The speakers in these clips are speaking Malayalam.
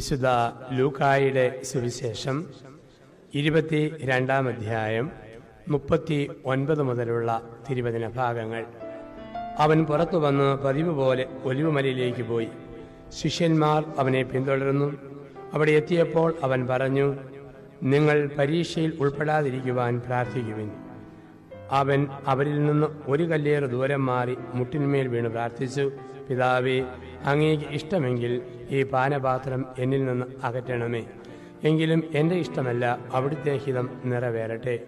വിശുദ്ധ ലൂക്കായുടെ സുവിശേഷം ഇരുപത്തി രണ്ടാം അധ്യായം മുപ്പത്തി ഒൻപത് മുതലുള്ള തിരുവചന ഭാഗങ്ങൾ. അവൻ പുറത്തു വന്ന് പതിവ് പോലെ ഒലിവുമലയിലേക്ക് പോയി. ശിഷ്യന്മാർ അവനെ പിന്തുടരുന്നു അവിടെ എത്തിയപ്പോൾ അവൻ പറഞ്ഞു നിങ്ങൾ പരീക്ഷയിൽ ഉൾപ്പെടാതിരിക്കുവാൻ പ്രാർത്ഥിക്കുവിൻ. അവൻ അവരിൽ നിന്ന് ഒരു കല്ലേറ് ദൂരം മാറി മുട്ടിന്മേൽ വീണ് പ്രാർത്ഥിച്ചു. പിതാവേ അങ്ങേക്ക് ഇഷ്ടമെങ്കിൽ ഈ പാനപാത്രം എന്നിൽ നിന്ന് അകറ്റണമേ. എങ്കിലും എന്റെ ഇഷ്ടമല്ല അവിടുത്തെ ഹിതം നിറവേറട്ടെ.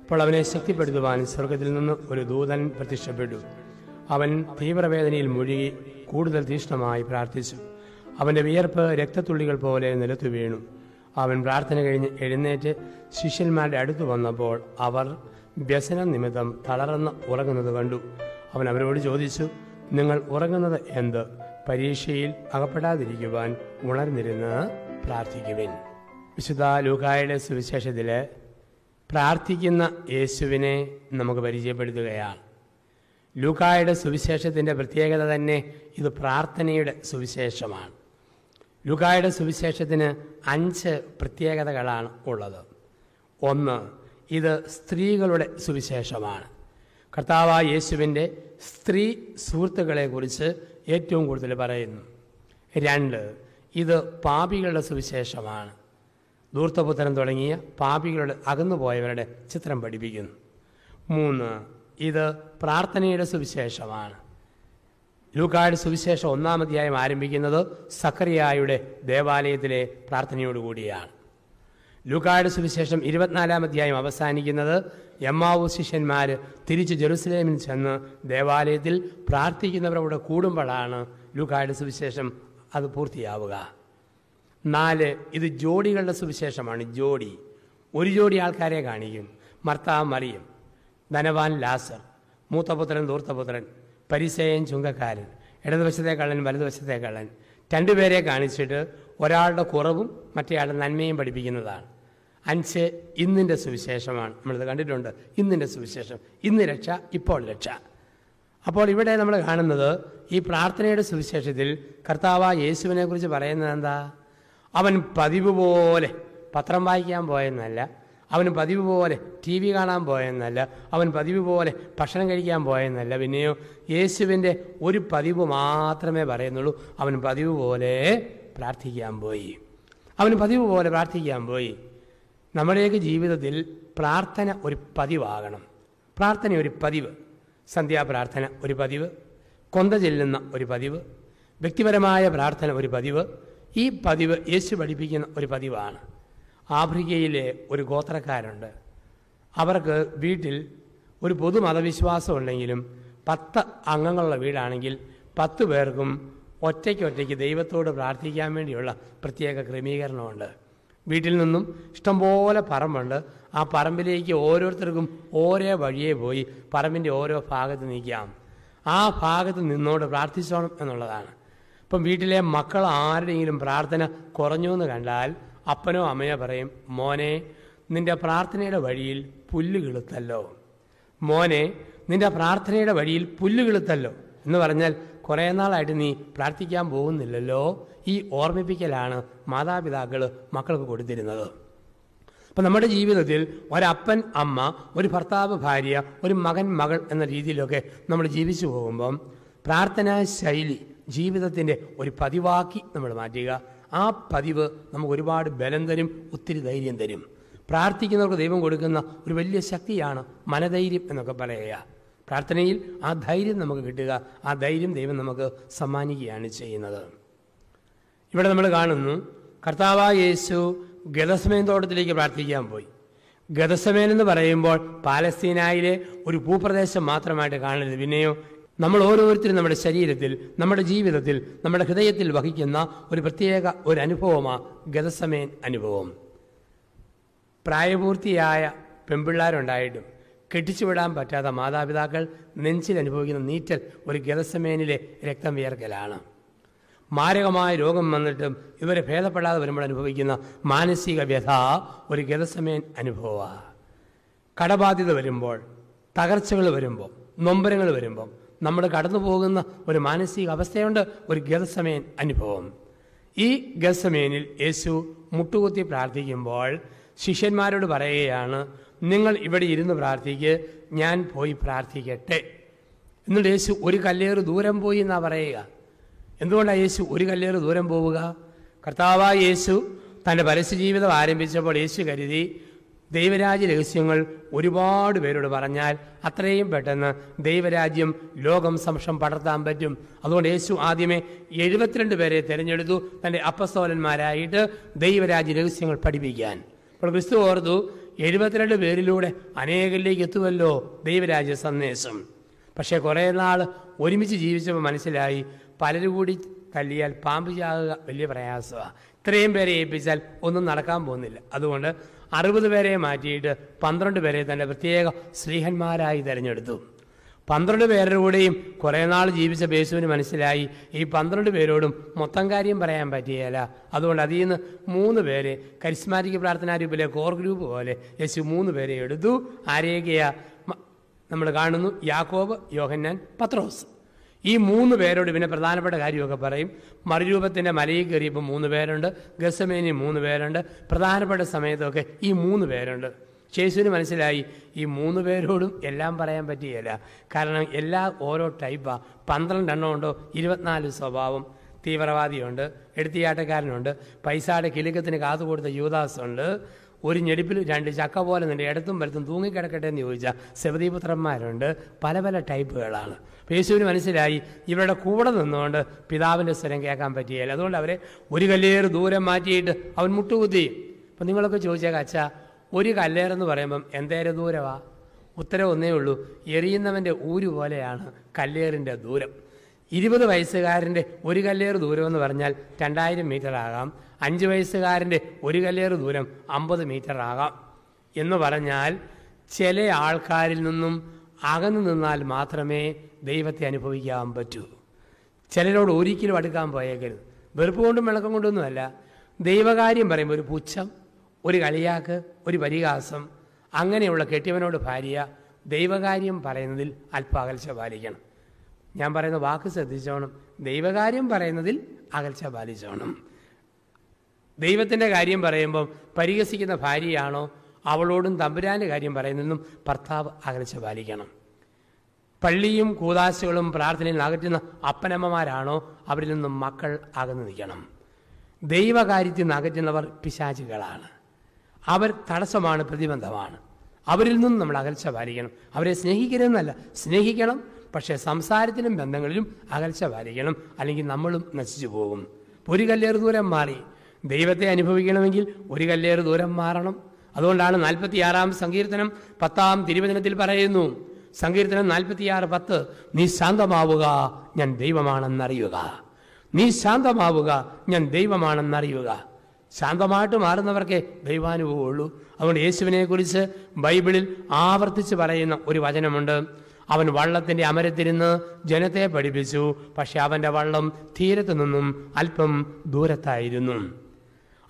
അപ്പോൾ അവനെ ശക്തിപ്പെടുത്തുവാൻ സ്വർഗത്തിൽ നിന്ന് ഒരു ദൂതൻ പ്രത്യക്ഷപ്പെട്ടു. അവൻ തീവ്രവേദനയിൽ മുഴുകി കൂടുതൽ തീഷ്ണമായി പ്രാർത്ഥിച്ചു. അവന്റെ വിയർപ്പ് രക്തത്തുള്ളികൾ പോലെ നിലത്തു വീണു. അവൻ പ്രാർത്ഥന കഴിഞ്ഞ് എഴുന്നേറ്റ് ശിഷ്യന്മാരുടെ അടുത്ത് വന്നപ്പോൾ അവർ വ്യസനം നിമിത്തം തളർന്ന് ഉറങ്ങുന്നത് കണ്ടു. അവൻ അവരോട് ചോദിച്ചു നിങ്ങൾ ഉറങ്ങുന്നത് എന്ത്? പരീക്ഷയിൽ അകപ്പെടാതിരിക്കുവാൻ ഉണർന്നിരുന്ന് പ്രാർത്ഥിക്കുവിൻ. വിശുദ്ധ ലൂക്കായുടെ സുവിശേഷത്തിൽ പ്രാർത്ഥിക്കുന്ന യേശുവിനെ നമുക്ക് പരിചയപ്പെടുത്തുകയാണ്. ലൂക്കായുടെ സുവിശേഷത്തിന്റെ പ്രത്യേകത തന്നെ ഇത് പ്രാർത്ഥനയുടെ സുവിശേഷമാണ്. ലൂക്കായുടെ സുവിശേഷത്തിന് അഞ്ച് പ്രത്യേകതകളാണ് ഉള്ളത്. ഒന്ന് ഇത് സ്ത്രീകളുടെ സുവിശേഷമാണ്. കർത്താവായ യേശുവിന്റെ സ്ത്രീ സുഹൃത്തുക്കളെക്കുറിച്ച് ഏറ്റവും കൂടുതൽ പറയുന്നു. രണ്ട് ഇത് പാപികളുടെ സുവിശേഷമാണ്. ദൂർത്തപുത്രൻ തുടങ്ങിയ പാപികളുടെ അകന്നുപോയവരുടെ ചിത്രം പഠിപ്പിക്കുന്നു. മൂന്ന് ഇത് പ്രാർത്ഥനയുടെ സുവിശേഷമാണ്. ലൂക്കായുടെ സുവിശേഷം ഒന്നാം അധ്യായം ആരംഭിക്കുന്നത് സക്കറിയായുടെ ദേവാലയത്തിലെ പ്രാർത്ഥനയോടുകൂടിയാണ്. ലൂക്കായുടെ സുവിശേഷം ഇരുപത്തിനാലാം അധ്യായം അവസാനിക്കുന്നത് യമ്മാവു ശിഷ്യന്മാർ തിരിച്ച് ജെറുസലേമിൽ ചെന്ന് ദേവാലയത്തിൽ പ്രാർത്ഥിക്കുന്നവരവിടെ കൂടുമ്പോഴാണ് ലൂക്കായുടെ സുവിശേഷം അത് പൂർത്തിയാവുക. നാല് ഇത് ജോഡികളുടെ സുവിശേഷമാണ്. ജോഡി. ഒരു ജോഡി ആൾക്കാരെ കാണിക്കും. മർത്താ മറിയം. ധനവാൻ ലാസർ. മൂത്തപുത്രൻ ധൂർത്തപുത്രൻ. പരിസേയൻ ചുങ്കക്കാരൻ. ഇടതുവശത്തെ കള്ളൻ വലതുവശത്തെ കള്ളൻ. രണ്ടുപേരെ കാണിച്ചിട്ട് ഒരാളുടെ കുറവും മറ്റേയാളുടെ നന്മയും പഠിപ്പിക്കുന്നതാണ്. അഞ്ച് ഇന്നിന്റെ സുവിശേഷമാണ്. നമ്മളിത് കണ്ടിട്ടുണ്ട്. ഇന്നിന്റെ സുവിശേഷം. ഇന്ന് രക്ഷ ഇപ്പോൾ രക്ഷ. അപ്പോൾ ഇവിടെ നമ്മൾ കാണുന്നത് ഈ പ്രാർത്ഥനയുടെ സുവിശേഷത്തിൽ കർത്താവ യേശുവിനെ കുറിച്ച് പറയുന്നത് എന്താ അവൻ പതിവ് പോലെ പത്രം വായിക്കാൻ പോയെന്നല്ല അവൻ പതിവ് പോലെ ടി വി കാണാൻ പോയെന്നല്ല അവൻ പതിവ് പോലെ ഭക്ഷണം കഴിക്കാൻ പോയെന്നല്ല. പിന്നെയോ യേശുവിന്റെ ഒരു പതിവ് മാത്രമേ പറയുന്നുള്ളൂ. അവൻ പതിവ് പോലെ പ്രാർത്ഥിക്കാൻ പോയി. അവൻ പതിവ് പോലെ പ്രാർത്ഥിക്കാൻ പോയി. നമ്മുടെയൊക്കെ ജീവിതത്തിൽ പ്രാർത്ഥന ഒരു പതിവാകണം. പ്രാർത്ഥന ഒരു പതിവ്. സന്ധ്യാപ്രാർത്ഥന ഒരു പതിവ്. കൊന്ത ചെല്ലുന്ന ഒരു പതിവ്. വ്യക്തിപരമായ പ്രാർത്ഥന ഒരു പതിവ്. ഈ പതിവ് യേശു പഠിപ്പിക്കുന്ന ഒരു പതിവാണ്. ആഫ്രിക്കയിലെ ഒരു ഗോത്രക്കാരുണ്ട്. അവർക്ക് വീട്ടിൽ ഒരു പൊതു മതവിശ്വാസം ഉണ്ടെങ്കിലും പത്ത് അംഗങ്ങളുള്ള വീടാണെങ്കിൽ പത്ത് പേർക്കും ഒറ്റയ്ക്ക് ഒറ്റയ്ക്ക് ദൈവത്തോട് പ്രാർത്ഥിക്കാൻ വേണ്ടിയുള്ള പ്രത്യേക ക്രമീകരണമുണ്ട്. വീട്ടിൽ നിന്നും ഇഷ്ടംപോലെ പറമ്പുണ്ട്. ആ പറമ്പിലേക്ക് ഓരോരുത്തർക്കും ഓരോ വഴിയെ പോയി പറമ്പിന്റെ ഓരോ ഭാഗത്ത് നിൽക്കാം ആ ഭാഗത്ത് നിന്നോട് പ്രാർത്ഥിച്ചോണം എന്നുള്ളതാണ്. ഇപ്പം വീട്ടിലെ മക്കൾ ആരുടെയെങ്കിലും പ്രാർത്ഥന കുറഞ്ഞു എന്ന് കണ്ടാൽ അപ്പനോ അമ്മയോ പറയും മോനെ നിന്റെ പ്രാർത്ഥനയുടെ വഴിയിൽ പുല്ല് കിളുത്തല്ലോ. മോനെ നിന്റെ പ്രാർത്ഥനയുടെ വഴിയിൽ പുല്ല് കിളുത്തല്ലോ. എന്ന് പറഞ്ഞാൽ കുറേ നാളായിട്ട് നീ പ്രാർത്ഥിക്കാൻ പോകുന്നില്ലല്ലോ? ഈ ഓർമ്മിപ്പിക്കലാണ് മാതാപിതാക്കൾ മക്കൾക്ക് കൊടുത്തിരുന്നത്. അപ്പം നമ്മുടെ ജീവിതത്തിൽ ഒരപ്പൻ അമ്മ ഒരു ഭർത്താവ് ഭാര്യ ഒരു മകൻ മകൾ എന്ന രീതിയിലൊക്കെ നമ്മൾ ജീവിച്ചു പോകുമ്പം പ്രാർത്ഥനാ ശൈലി ജീവിതത്തിന്റെ ഒരു പതിവാക്കി നമ്മൾ മാറ്റുക. ആ പതിവ് നമുക്ക് ഒരുപാട് ബലം തരും ഒത്തിരി ധൈര്യം തരും. പ്രാർത്ഥിക്കുന്നവർക്ക് ദൈവം കൊടുക്കുന്ന ഒരു വലിയ ശക്തിയാണ് മനധൈര്യം എന്നൊക്കെ പറയുക. പ്രാർത്ഥനയിൽ ആ ധൈര്യം നമുക്ക് കിട്ടുക ആ ധൈര്യം ദൈവം നമുക്ക് സമ്മാനിക്കുകയാണ് ചെയ്യുന്നത്. ഇവിടെ നമ്മൾ കാണുന്നു കർത്താവ യേശു ഗതസമേൻ തോട്ടത്തിലേക്ക് പ്രാർത്ഥിക്കാൻ പോയി. ഗതസമേൻ എന്ന് പറയുമ്പോൾ പാലസ്തീനായിലെ ഒരു ഭൂപ്രദേശം മാത്രമായിട്ട് കാണരുത് പിന്നെയോ നമ്മൾ ഓരോരുത്തരും നമ്മുടെ ശരീരത്തിൽ നമ്മുടെ ജീവിതത്തിൽ നമ്മുടെ ഹൃദയത്തിൽ വഹിക്കുന്ന ഒരു പ്രത്യേക ഒരു അനുഭവമാണ് ഗതസമേൻ അനുഭവം. പ്രായപൂർത്തിയായ പെൺപിള്ളാരുണ്ടായിട്ടും കെട്ടിച്ചുവിടാൻ പറ്റാത്ത മാതാപിതാക്കൾ നെഞ്ചിൽ അനുഭവിക്കുന്ന നീറ്റൽ ഒരു ഗതസമേനിലെ രക്തം വിയർക്കലാണ് മാരകമായ രോഗം വന്നിട്ടും ഇവരെ ഭേദപ്പെടാതെ വരുമ്പോൾ അനുഭവിക്കുന്ന മാനസിക വ്യഥ ഒരു ഗതസമേൻ അനുഭവമാണ് കടബാധ്യത വരുമ്പോൾ തകർച്ചകൾ വരുമ്പോൾ നൊമ്പരങ്ങൾ വരുമ്പോൾ നമ്മൾ കടന്നു പോകുന്ന ഒരു മാനസിക അവസ്ഥയുണ്ട് ഒരു ഗതസമേൻ അനുഭവം. ഈ ഗസമേനിൽ യേശു മുട്ടുകുത്തി പ്രാർത്ഥിക്കുമ്പോൾ ശിഷ്യന്മാരോട് പറയുകയാണ് നിങ്ങൾ ഇവിടെ ഇരുന്ന് പ്രാർത്ഥിക്ക് ഞാൻ പോയി പ്രാർത്ഥിക്കട്ടെ. എന്നിട്ട് യേശു ഒരു കല്ലേറ് ദൂരം പോയി എന്നാ പറയുക? എന്തുകൊണ്ടാണ് യേശു ഒരു കല്ലേറ് ദൂരം പോവുക? കർത്താവായ യേശു തന്റെ പരസ്യജീവിതം ആരംഭിച്ചപ്പോൾ യേശു കരുതി ദൈവരാജ്യ രഹസ്യങ്ങൾ ഒരുപാട് പേരോട് പറഞ്ഞാൽ അത്രയും പെട്ടെന്ന് ദൈവരാജ്യം ലോകം സംശം പടർത്താൻ പറ്റും. അതുകൊണ്ട് യേശു ആദ്യമേ എഴുപത്തിരണ്ട് പേരെ തിരഞ്ഞെടുത്തു തന്റെ അപ്പസ്തോലന്മാരായിട്ട് ദൈവരാജ്യ രഹസ്യങ്ങൾ പഠിപ്പിക്കാൻ. അപ്പോൾ ക്രിസ്തു ഓർത്തു എഴുപത്തിരണ്ട് പേരിലൂടെ അനേകരിലേക്ക് എത്തുമല്ലോ ദൈവരാജ്യ സന്ദേശം. പക്ഷേ കുറേ നാൾ ഒരുമിച്ച് ജീവിച്ചപ്പോൾ മനസ്സിലായി പലരും കൂടി തല്ലിയാൽ പാമ്പ് ചാകുക വലിയ പ്രയാസമാണ് ഇത്രയും പേരെ ഏൽപ്പിച്ചാൽ ഒന്നും നടക്കാൻ പോകുന്നില്ല. അതുകൊണ്ട് അറുപത് പേരെ മാറ്റിയിട്ട് പന്ത്രണ്ട് പേരെ തന്നെ പ്രത്യേക സ്ത്രീഹന്മാരായി തിരഞ്ഞെടുത്തു. പന്ത്രണ്ട് പേരുടെ കൂടെയും കുറേ നാൾ ജീവിച്ച ബേസുവിന് മനസ്സിലായി. ഈ പന്ത്രണ്ട് പേരോടും മൊത്തം കാര്യം പറയാൻ പറ്റിയല്ല അതുകൊണ്ട് അതിൽ നിന്ന് മൂന്ന് പേരെ കരിസ്മാറ്റിക് പ്രാർത്ഥനാ ഗ്രൂപ്പിലെ കോർ ഗ്രൂപ്പ് പോലെ യേശു മൂന്ന് പേരെ എടുത്തു. ആരേഖയ നമ്മൾ കാണുന്നു യാക്കോബ് യോഹന്നാൻ പത്രോസ്. ഈ മൂന്ന് പേരോട് പിന്നെ പ്രധാനപ്പെട്ട കാര്യമൊക്കെ പറയും. മറുരൂപത്തിന്റെ മലയിൽ കയറിയപ്പോൾ മൂന്ന് പേരുണ്ട്. ഗസമേനി മൂന്ന് പേരുണ്ട്. പ്രധാനപ്പെട്ട സമയത്തൊക്കെ ഈ മൂന്ന് പേരുണ്ട്. ശേഷുവിന് മനസ്സിലായി ഈ മൂന്ന് പേരോടും എല്ലാം പറയാൻ പറ്റിയല്ല കാരണം എല്ലാ ഓരോ ടൈപ്പാ പന്ത്രണ്ടെണ്ണം ഉണ്ടോ? ഇരുപത്തിനാല് സ്വഭാവം. തീവ്രവാദിയുണ്ട് എടുത്തിയാട്ടക്കാരനുണ്ട് പൈസയുടെ കിലുക്കത്തിന് കാതു കൊടുത്ത യൂദാസ് ഉണ്ട് ഒരു ഞെടിപ്പിൽ രണ്ട് ചക്ക പോലെ നിന്റെ ഇടത്തും വലത്തും തൂങ്ങിക്കിടക്കട്ടെ എന്ന് ചോദിച്ചാൽ സെവതീപുത്രന്മാരുണ്ട് പല പല ടൈപ്പുകളാണ് യേശുവിന് മനസ്സിലായി ഇവരുടെ കൂടെ നിന്നുകൊണ്ട് പിതാവിന്റെ സ്വരം കേൾക്കാൻ പറ്റിയല്ല അതുകൊണ്ട് അവരെ ഒരു കല്ലേറ് ദൂരം മാറ്റിയിട്ട് അവൻ മുട്ടുകുത്തി. അപ്പം നിങ്ങളൊക്കെ ചോദിച്ചേക്കാം ഒരു കല്ലേറെന്ന് പറയുമ്പം എന്തേരെ ദൂരമാ ഉത്തരം ഒന്നേ ഉള്ളൂ. എറിയുന്നവന്റെ ഊര് പോലെയാണ് കല്ലേറിന്റെ ദൂരം. ഇരുപത് വയസ്സുകാരന്റെ ഒരു കല്ലേറ് ദൂരം എന്ന് പറഞ്ഞാൽ രണ്ടായിരം മീറ്റർ ആകാം. അഞ്ച് വയസ്സുകാരന്റെ ഒരു കല്ലേറ് ദൂരം അമ്പത് മീറ്റർ ആകാം. എന്ന് പറഞ്ഞാൽ ചില ആൾക്കാരിൽ നിന്നും അകന്നു നിന്നാൽ മാത്രമേ ദൈവത്തെ അനുഭവിക്കാൻ പറ്റൂ. ചിലരോട് ഒരിക്കലും അടുക്കാൻ പോയേക്കരുത്. വെറുപ്പ് കൊണ്ടും വിളക്കം കൊണ്ടൊന്നുമല്ല ദൈവകാര്യം പറയുമ്പോൾ ഒരു പുച്ഛം ഒരു കളിയാക്ക് ഒരു പരിഹാസം. അങ്ങനെയുള്ള കെട്ടിയവനോട് ഭാര്യ ദൈവകാര്യം പറയുന്നതിൽ അല്പ അകൽച്ച പാലിക്കണം. ഞാൻ പറയുന്ന വാക്ക് ശ്രദ്ധിച്ചോണം. ദൈവകാര്യം പറയുന്നതിൽ അകൽച്ച പാലിച്ചോണം. ദൈവത്തിന്റെ കാര്യം പറയുമ്പം പരിഹസിക്കുന്ന ഭാര്യയാണോ അവളോടും തമ്പുരാന്റെ കാര്യം പറയുന്നതെന്നും ഭർത്താവ് അകൽച്ച പാലിക്കണം. പള്ളിയും കൂതാശകളും പ്രാർത്ഥനയിൽ അകറ്റുന്ന അപ്പനമ്മമാരാണോ അവരിൽ നിന്നും മക്കൾ അകന്നു നിൽക്കണം. ദൈവകാര്യത്തിൽ നിന്ന് അകറ്റുന്നവർ പിശാചുകളാണ്. അവർ തടസ്സമാണ് പ്രതിബന്ധമാണ്. അവരിൽ നിന്നും നമ്മൾ അകൽച്ച പാലിക്കണം. അവരെ സ്നേഹിക്കരുതെന്നല്ല സ്നേഹിക്കണം പക്ഷേ സംസാരത്തിലും ബന്ധങ്ങളിലും അകൽച്ച പാലിക്കണം. അല്ലെങ്കിൽ നമ്മളും നശിച്ചു പോകും. ഒരു കല്ലേറ് ദൂരം മാറി. ദൈവത്തെ അനുഭവിക്കണമെങ്കിൽ ഒരു കല്ലേറ് ദൂരം മാറണം. അതുകൊണ്ടാണ് നാൽപ്പത്തിയാറാം സങ്കീർത്തനം പത്താം തിരുവചനത്തിൽ പറയുന്നു സങ്കീർത്തനം നാൽപ്പത്തിയാറ് പത്ത് നീ ശാന്തമാവുക ഞാൻ ദൈവമാണെന്നറിയുക. നീ ശാന്തമാവുക ഞാൻ ദൈവമാണെന്നറിയുക. ശാന്തമായിട്ട് മാറുന്നവർക്കേ ദൈവാനുഭവമുള്ളൂ. അതുകൊണ്ട് യേശുവിനെക്കുറിച്ച് ബൈബിളിൽ ആവർത്തിച്ച് പറയുന്ന ഒരു വചനമുണ്ട്. അവൻ വള്ളത്തിന്റെ അമരത്തിരുന്ന് ജനത്തെ പഠിപ്പിച്ചു. പക്ഷെ അവന്റെ വള്ളം തീരത്തു നിന്നും അല്പം ദൂരത്തായിരുന്നു.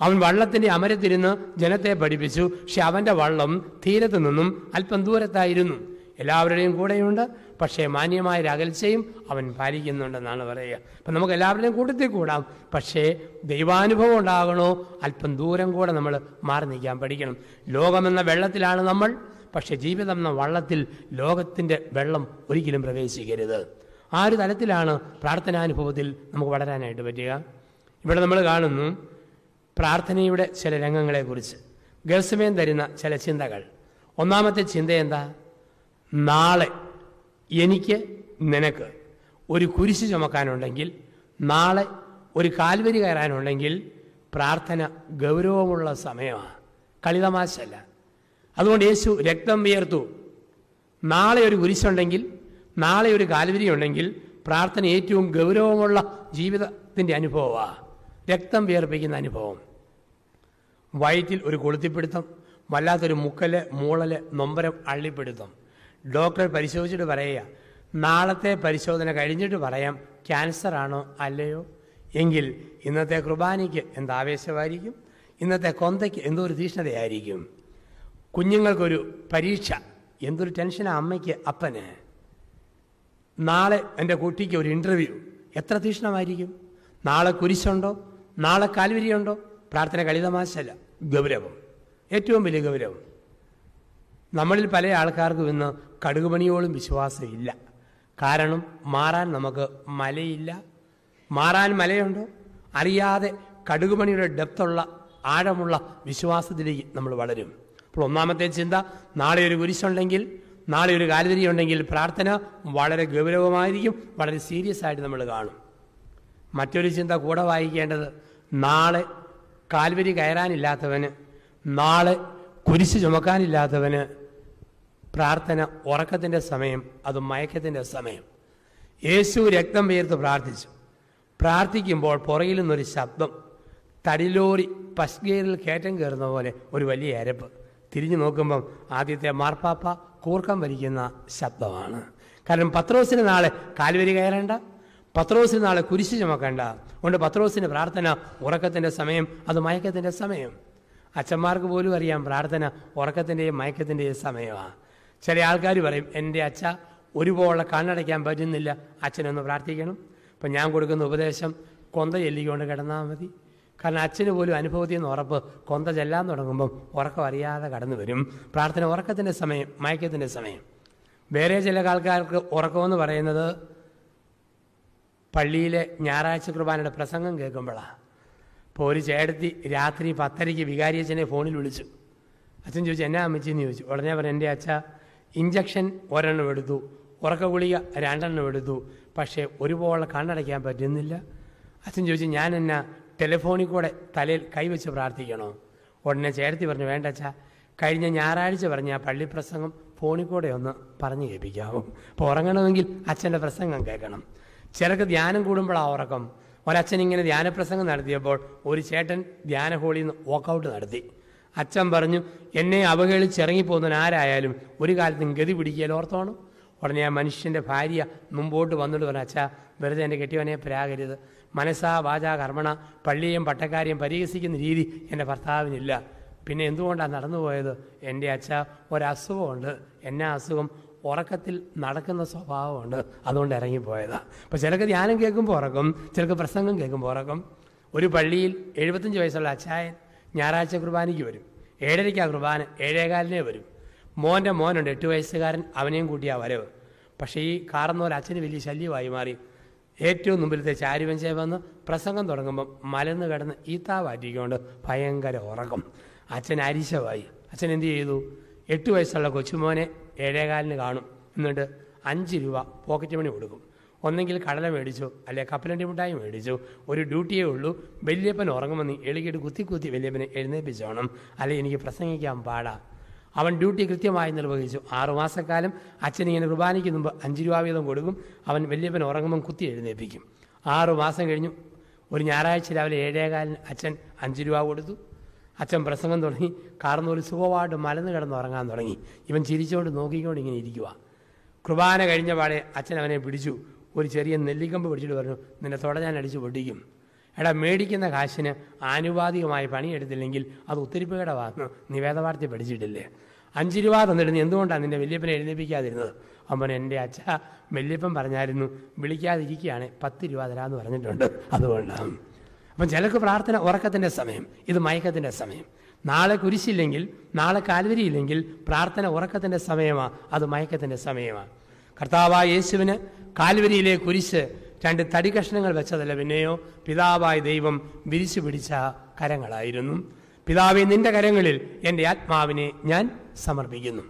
അവൻ വള്ളത്തിന്റെ അമരത്തിരുന്ന് ജനത്തെ പഠിപ്പിച്ചു. പക്ഷെ അവന്റെ വള്ളം തീരത്തു നിന്നും അല്പം ദൂരത്തായിരുന്നു. എല്ലാവരുടെയും കൂടെയുണ്ട്. പക്ഷേ മാന്യമായ ഒരു അകൽച്ചയും അവൻ പാലിക്കുന്നുണ്ടെന്നാണ് പറയുക. അപ്പം നമുക്ക് എല്ലാവരുടെയും കൂട്ടത്തിൽ കൂടാം. പക്ഷേ ദൈവാനുഭവം ഉണ്ടാകണോ? അല്പം ദൂരം കൂടെ നമ്മൾ മാറി നിൽക്കാൻ പഠിക്കണം. ലോകമെന്ന വെള്ളത്തിലാണ് നമ്മൾ. പക്ഷേ ജീവിതം എന്ന വള്ളത്തിൽ ലോകത്തിന്റെ വെള്ളം ഒരിക്കലും പ്രവേശിക്കരുത്. ആ ഒരു തലത്തിലാണ് പ്രാർത്ഥനാനുഭവത്തിൽ നമുക്ക് വളരാനായിട്ട് പറ്റുക. ഇവിടെ നമ്മൾ കാണുന്നു പ്രാർത്ഥനയുടെ ചില രംഗങ്ങളെക്കുറിച്ച്. ഗൾസമയം തരുന്ന ചില ചിന്തകൾ. ഒന്നാമത്തെ ചിന്ത എന്താ? നാളെ എനിക്ക് നിനക്ക് ഒരു കുരിശ് ചുമക്കാനുണ്ടെങ്കിൽ നാളെ ഒരു കാൽവരി കയറാനുണ്ടെങ്കിൽ പ്രാർത്ഥന ഗൗരവമുള്ള സമയമാണ്. കളിതമാശല്ല അതുകൊണ്ട് യേശു രക്തം വിയർത്തു. നാളെ ഒരു കുരിശുണ്ടെങ്കിൽ നാളെ ഒരു കാൽവരി ഉണ്ടെങ്കിൽ പ്രാർത്ഥന ഏറ്റവും ഗൗരവമുള്ള ജീവിതത്തിന്റെ അനുഭവമാണ് രക്തം വിയർപ്പിക്കുന്ന അനുഭവം. വയറ്റിൽ ഒരു കൊളുത്തിപ്പിടുത്തം വല്ലാത്തൊരു മുക്കൽ മൂളൽ നൊമ്പരം അള്ളിപ്പിടുത്തം. ഡോക്ടർ പരിശോധിച്ചിട്ട് പറയുക. നാളത്തെ പരിശോധന കഴിഞ്ഞിട്ട് പറയാം ക്യാൻസർ ആണോ അല്ലയോ? എങ്കിൽ ഇന്നത്തെ കുർബാനയ്ക്ക് എന്താവേശമായിരിക്കും ഇന്നത്തെ കൊന്തയ്ക്ക് എന്തൊരു തീഷ്ണതയായിരിക്കും? കുഞ്ഞുങ്ങൾക്കൊരു പരീക്ഷ. എന്തൊരു ടെൻഷനാണ് അമ്മയ്ക്ക് അപ്പന്? നാളെ എന്റെ കുട്ടിക്ക് ഒരു ഇന്റർവ്യൂ എത്ര തീഷ്ണമായിരിക്കും? നാളെ കുരിശുണ്ടോ? നാളെ കാൽവരിയുണ്ടോ? പ്രാർത്ഥന കളിതമാശല്ല. ഗൗരവം. ഏറ്റവും വലിയ ഗൗരവം. നമ്മളിൽ പല ആൾക്കാർക്കും ഇന്ന് കടുകുപണിയോളം വിശ്വാസമില്ല. കാരണം മാറാൻ നമുക്ക് മലയില്ല. മാറാൻ മലയുണ്ടോ? അറിയാതെ കടുകുപണിയുടെ ഡെപ്തുള്ള ആഴമുള്ള വിശ്വാസത്തിലേക്ക് നമ്മൾ വളരും. അപ്പോൾ ഒന്നാമത്തെ ചിന്ത നാളെ ഒരു കുരിശുണ്ടെങ്കിൽ നാളെ ഒരു കാൽവരി ഉണ്ടെങ്കിൽ പ്രാർത്ഥന വളരെ ഗൗരവമായിരിക്കും വളരെ സീരിയസ് ആയിട്ട് നമ്മൾ കാണും. മറ്റൊരു ചിന്ത കൂടെ വായിക്കേണ്ടത് നാളെ കാൽവരി കയറാനില്ലാത്തവന് നാളെ കുരിശ് ചുമക്കാനില്ലാത്തവന് പ്രാർത്ഥന ഉറക്കത്തിന്റെ സമയം അത് മയക്കത്തിന്റെ സമയം. യേശു രക്തം പേർത്ത് പ്രാർത്ഥിച്ചു. പ്രാർത്ഥിക്കുമ്പോൾ പുറകിൽ നിന്നൊരു ശബ്ദം തടിലോറി പശ്ഗേരിൽ കയറ്റം കയറുന്ന പോലെ ഒരു വലിയ അരപ്പ്. തിരിഞ്ഞു നോക്കുമ്പം ആദ്യത്തെ മാർപ്പാപ്പ കൂർക്കം വലിക്കുന്ന ശബ്ദമാണ്. കാരണം പത്രോസിന് നാളെ കാൽവരി കയറേണ്ട പത്രോസിന് നാളെ കുരിശ് ചുമക്കണ്ട. അതുകൊണ്ട് പത്രോസിന്റെ പ്രാർത്ഥന ഉറക്കത്തിന്റെ സമയം അത് മയക്കത്തിന്റെ സമയം. അച്ഛന്മാർക്ക് പോലും അറിയാം പ്രാർത്ഥന ഉറക്കത്തിന്റെയും മയക്കത്തിന്റെയും സമയമാണ് ചില ആൾക്കാർ പറയും എന്റെ അച്ഛ ഒരുപോലെ കണ്ണടയ്ക്കാൻ പറ്റുന്നില്ല. അച്ഛനൊന്ന് പ്രാർത്ഥിക്കണം. അപ്പം ഞാൻ കൊടുക്കുന്ന ഉപദേശം കൊന്ത ചെല്ലിക്കൊണ്ട് കിടന്നാൽ മതി. കാരണം അച്ഛന് പോലും അനുഭവത്തിൽ നിന്ന് ഉറപ്പ് കൊന്ത ചെല്ലാൻ തുടങ്ങുമ്പം ഉറക്കം അറിയാതെ കടന്നു വരും. പ്രാർത്ഥന ഉറക്കത്തിന്റെ സമയം മയക്കത്തിന്റെ സമയം. വേറെ ചില ആൾക്കാർക്ക് ഉറക്കമെന്ന് പറയുന്നത് പള്ളിയിലെ ഞായറാഴ്ച കുർബാനയുടെ പ്രസംഗം കേൾക്കുമ്പോഴാണ് ഇപ്പോൾ ഒരു ചേട്ടത്തി രാത്രി പത്തരയ്ക്ക് വികാരി അച്ഛനെ ഫോണിൽ വിളിച്ചു. അച്ഛൻ ചോദിച്ചു എന്നാ അമ്മച്ചിന്ന് ചോദിച്ചു. ഉടനെ പറഞ്ഞു എന്റെ അച്ഛ ഇഞ്ചക്ഷൻ ഒരെണ്ണം എടുത്തു. ഉറക്ക ഗുളിക രണ്ടെണ്ണം എടുത്തു. പക്ഷേ ഒരുപോലെ കണ്ണടയ്ക്കാൻ പറ്റുന്നില്ല. അച്ഛൻ ചോദിച്ചു ഞാൻ എന്നാ ടെലിഫോണിൽ കൂടെ തലയിൽ കൈവച്ച് പ്രാർത്ഥിക്കണോ? ഉടനെ ചേർത്തി പറഞ്ഞു വേണ്ട അച്ഛാ. കഴിഞ്ഞ ഞായറാഴ്ച പറഞ്ഞ ആ പള്ളി പ്രസംഗം ഫോണിൽ കൂടെ ഒന്ന് പറഞ്ഞു കേൾപ്പിക്കാവും. അപ്പോൾ ഉറങ്ങണമെങ്കിൽ അച്ഛന്റെ പ്രസംഗം കേൾക്കണം. ചിലർക്ക് ധ്യാനം കൂടുമ്പോഴാണ് ഉറക്കം. ഒരച്ഛൻ ഇങ്ങനെ ധ്യാനപ്രസംഗം നടത്തിയപ്പോൾ ഒരു ചേട്ടൻ ധ്യാന ഹോളിൽ നിന്ന് നടത്തി. അച്ഛൻ പറഞ്ഞു എന്നെ അവഹേളിച്ച് ഇറങ്ങിപ്പോകുന്നവൻ ആരായാലും ഒരു കാലത്തും ഗതി പിടിക്കൽ ഓർത്തോണം? ഉടനെ ആ മനുഷ്യന്റെ ഭാര്യ മുമ്പോട്ട് വന്നിട്ട് പറഞ്ഞു അച്ഛാ വെറുതെ എന്റെ കെട്ടിയവനെ പ്രാകരുത് മനസ്സാ വാചാ കർമ്മണ പള്ളിയും പട്ടക്കാരെയും പരിഹസിക്കുന്ന രീതി എന്റെ ഭർത്താവിനില്ല. പിന്നെ എന്തുകൊണ്ടാണ് നടന്നുപോയത്? എന്റെ അച്ഛ ഒരസുഖമുണ്ട്. എന്നാ അസുഖം ഉറക്കത്തിൽ നടക്കുന്ന സ്വഭാവമുണ്ട്. അതുകൊണ്ട് ഇറങ്ങിപ്പോയതാണ് അപ്പോൾ ചിലക്ക് ധ്യാനം കേൾക്കുമ്പോൾ ഉറക്കും ചിലക്ക് പ്രസംഗം കേൾക്കുമ്പോൾ ഉറക്കും. ഒരു പള്ളിയിൽ എഴുപത്തഞ്ച് വയസ്സുള്ള അച്ചായൻ ഞായറാഴ്ച കുർബാനയ്ക്ക് വരും. ഏഴരയ്ക്കാ കുർബാന ഏഴേകാലിനെ വരും. മോന്റെ മോനുണ്ട് എട്ട് വയസ്സുകാരൻ അവനെയും കൂട്ടിയാ വരവ്. പക്ഷേ ഈ കാർന്ന പോലെ അച്ഛന് വലിയ ശല്യമായി മാറി. ഏറ്റവും മുമ്പിലത്തെ ചാരുവഞ്ചേ വന്ന് പ്രസംഗം തുടങ്ങുമ്പം മലന്ന് കിടന്ന് ഈത്താ വാറ്റിക്കൊണ്ട് ഭയങ്കര ഉറക്കം. അച്ഛൻ അരിശമായി. അച്ഛൻ എന്ത് ചെയ്തു? എട്ട് വയസ്സുള്ള കൊച്ചുമോനെ ഏഴേകാലിന് കാണും. എന്നിട്ട് അഞ്ച് രൂപ പോക്കറ്റ് മണി കൊടുക്കും. ഒന്നെങ്കിൽ കടല മേടിച്ചു അല്ലെ കപ്പലണ്ടി മിഠായി മേടിച്ചു ഒരു ഡ്യൂട്ടിയേ ഉള്ളൂ വല്യപ്പൻ ഉറങ്ങുമെന്ന് എളികിട്ട് കുത്തി കുത്തി വല്യപ്പനെ എഴുന്നേൽപ്പിച്ചോണം അല്ലെ എനിക്ക് പ്രസംഗിക്കാൻ പാടാ. അവൻ ഡ്യൂട്ടി കൃത്യമായി നിർവഹിച്ചു. ആറുമാസക്കാലം അച്ഛൻ ഇങ്ങനെ കുർബാനയ്ക്ക് മുമ്പ് അഞ്ച് രൂപ വീതം കൊടുക്കും അവൻ വല്യപ്പൻ ഉറങ്ങുമ്പം കുത്തി എഴുന്നേൽപ്പിക്കും ആറു മാസം കഴിഞ്ഞു. ഒരു ഞായറാഴ്ച രാവിലെ ഏഴേകാലിന് അച്ഛൻ അഞ്ച് രൂപ കൊടുത്തു. അച്ഛൻ പ്രസംഗം തുടങ്ങി. കാർന്ന് ഒരു സുഖമായിട്ട് മലന്ന് കിടന്ന് ഉറങ്ങാൻ തുടങ്ങി. ഇവൻ ചിരിച്ചുകൊണ്ട് നോക്കിക്കൊണ്ട് ഇങ്ങനെ ഇരിക്കുക കുർബാന കഴിഞ്ഞ പാടെ അച്ഛൻ അവനെ പിടിച്ചു. ഒരു ചെറിയ നെല്ലിക്കമ്പ് പിടിച്ചിട്ട് പറഞ്ഞു നിന്നെ തൊട ഞാൻ അടിച്ച് പൊടിക്കും എടാ മേടിക്കുന്ന കാശിന് ആനുപാതികമായി പണിയെടുത്തില്ലെങ്കിൽ അത് ഉത്തരിപ്പുകടവാന്ന് നീ വേദവാർത്ത പഠിച്ചിട്ടില്ലേ? അഞ്ച് രൂപ തന്നിട്ട് നീ എന്തുകൊണ്ടാണ് നിന്റെ വല്യപ്പനെ എഴുന്നേപ്പിക്കാതിരുന്നത്? അവൻ എന്റെ അച്ഛ വല്യപ്പൻ പറഞ്ഞായിരുന്നു വിളിക്കാതിരിക്കുകയാണ് പത്ത് രൂപ തരാമെന്ന് പറഞ്ഞിട്ടുണ്ട്. അതുകൊണ്ടാണ്. അപ്പം ചിലക്ക് പ്രാർത്ഥന ഉറക്കത്തിന്റെ സമയം ഇത് മയക്കത്തിന്റെ സമയം. നാളെ കുരിശില്ലെങ്കിൽ നാളെ കാൽവരിയില്ലെങ്കിൽ പ്രാർത്ഥന ഉറക്കത്തിന്റെ സമയമാണ് അത് മയക്കത്തിന്റെ സമയമാണ് കർത്താവായ യേശുവിന് കാൽവരിയിലെ കുരിശ് രണ്ട് തടി കഷ്ണങ്ങൾ വെച്ചതല്ല പിന്നെയോ പിതാവായ ദൈവം വിരിച്ചു പിടിച്ച കരങ്ങളായിരുന്നു. പിതാവെ നിന്റെ കരങ്ങളിൽ എന്റെ ആത്മാവിനെ ഞാൻ സമർപ്പിക്കുന്നു.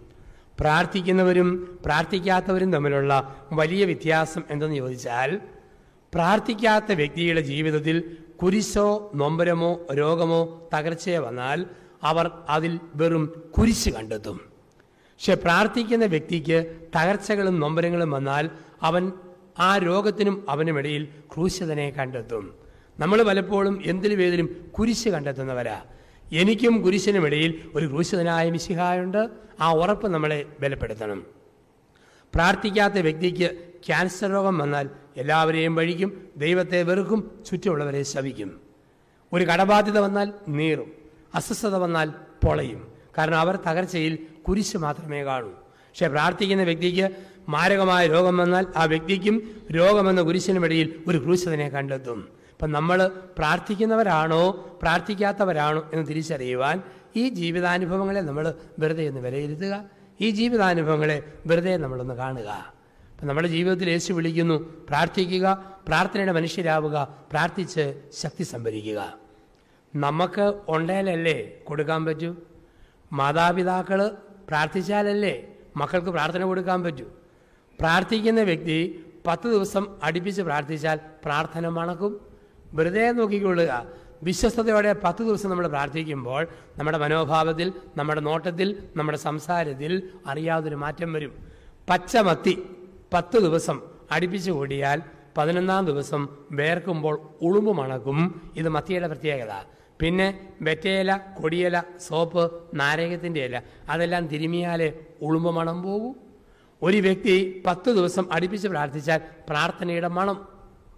പ്രാർത്ഥിക്കുന്നവരും പ്രാർത്ഥിക്കാത്തവരും തമ്മിലുള്ള വലിയ വ്യത്യാസം എന്തെന്ന് ചോദിച്ചാൽ പ്രാർത്ഥിക്കാത്ത വ്യക്തിയുടെ ജീവിതത്തിൽ കുരിശോ നൊമ്പരമോ രോഗമോ തകർച്ചയോ വന്നാൽ അവർ അതിൽ വെറും കുരിശ് കണ്ടെത്തും. പക്ഷെ പ്രാർത്ഥിക്കുന്ന വ്യക്തിക്ക് തകർച്ചകളും നൊമ്പരങ്ങളും വന്നാൽ അവൻ ആ രോഗത്തിനും അവനുമിടയിൽ ക്രൂശതനെ കണ്ടെത്തും. നമ്മൾ പലപ്പോഴും എന്തിലും ഏതിലും കുരിശ് കണ്ടെത്തുന്നവരാ. എനിക്കും കുരിശിനുമിടയിൽ ഒരു ക്രൂശിതനായ മിശിഹായുണ്ട്. ആ ഉറപ്പ് നമ്മളെ ബലപ്പെടുത്തണം. പ്രാർത്ഥിക്കാത്ത വ്യക്തിക്ക് ക്യാൻസർ രോഗം വന്നാൽ എല്ലാവരെയും വഴിക്കും ദൈവത്തെ വെറുക്കും ചുറ്റുമുള്ളവരെ ശവിക്കും ഒരു കടബാധ്യത വന്നാൽ നീറും അസ്വസ്ഥത വന്നാൽ പൊളയും. കാരണം അവർ തകർച്ചയിൽ കുരിശ് മാത്രമേ കാണൂ. പക്ഷെ പ്രാർത്ഥിക്കുന്ന വ്യക്തിക്ക് മാരകമായ രോഗം വന്നാൽ ആ വ്യക്തിക്കും രോഗമെന്ന കുരിശിനുമിടയിൽ ഒരു ക്രൂശതനെ കണ്ടെത്തും. അപ്പം നമ്മൾ പ്രാർത്ഥിക്കുന്നവരാണോ പ്രാർത്ഥിക്കാത്തവരാണോ എന്ന് തിരിച്ചറിയുവാൻ ഈ ജീവിതാനുഭവങ്ങളെ നമ്മൾ വെറുതെ ഒന്ന് വിലയിരുത്തുക. ഈ ജീവിതാനുഭവങ്ങളെ വെറുതെ നമ്മളൊന്ന് കാണുക. അപ്പം നമ്മുടെ ജീവിതത്തിൽ യേശു വിളിക്കുന്നു പ്രാർത്ഥിക്കുക പ്രാർത്ഥനയുടെ മനുഷ്യരാവുക പ്രാർത്ഥിച്ച് ശക്തി സംഭരിക്കുക. നമുക്ക് ഉണ്ടേലല്ലേ കൊടുക്കാൻ പറ്റൂ? മാതാപിതാക്കൾ പ്രാർത്ഥിച്ചാലല്ലേ മക്കൾക്ക് പ്രാർത്ഥന കൊടുക്കാൻ പറ്റൂ. പ്രാർത്ഥിക്കുന്ന വ്യക്തി പത്ത് ദിവസം അടുപ്പിച്ച് പ്രാർത്ഥിച്ചാൽ പ്രാർത്ഥന മണക്കും. വെറുതെ നോക്കിക്കൊള്ളുക. വിശ്വസ്തയോടെ പത്ത് ദിവസം നമ്മൾ പ്രാർത്ഥിക്കുമ്പോൾ നമ്മുടെ മനോഭാവത്തിൽ നമ്മുടെ നോട്ടത്തിൽ നമ്മുടെ സംസാരത്തിൽ അറിയാതൊരു മാറ്റം വരും. പച്ചമത്തി പത്ത് ദിവസം അടുപ്പിച്ച് കൂടിയാൽ പതിനൊന്നാം ദിവസം വേർക്കുമ്പോൾ ഉളുമ്പ് മണക്കും. ഇത് മത്തിയുടെ പ്രത്യേകത. പിന്നെ വെറ്റയില കൊടിയില സോപ്പ് നാരകത്തിന്റെ ഇല. അതെല്ലാം തിരുമിയാലേ ഉളുമ്പ് മണം പോകൂ. ഒരു വ്യക്തി പത്ത് ദിവസം അടുപ്പിച്ച് പ്രാർത്ഥിച്ചാൽ പ്രാർത്ഥനയുടെ മണം.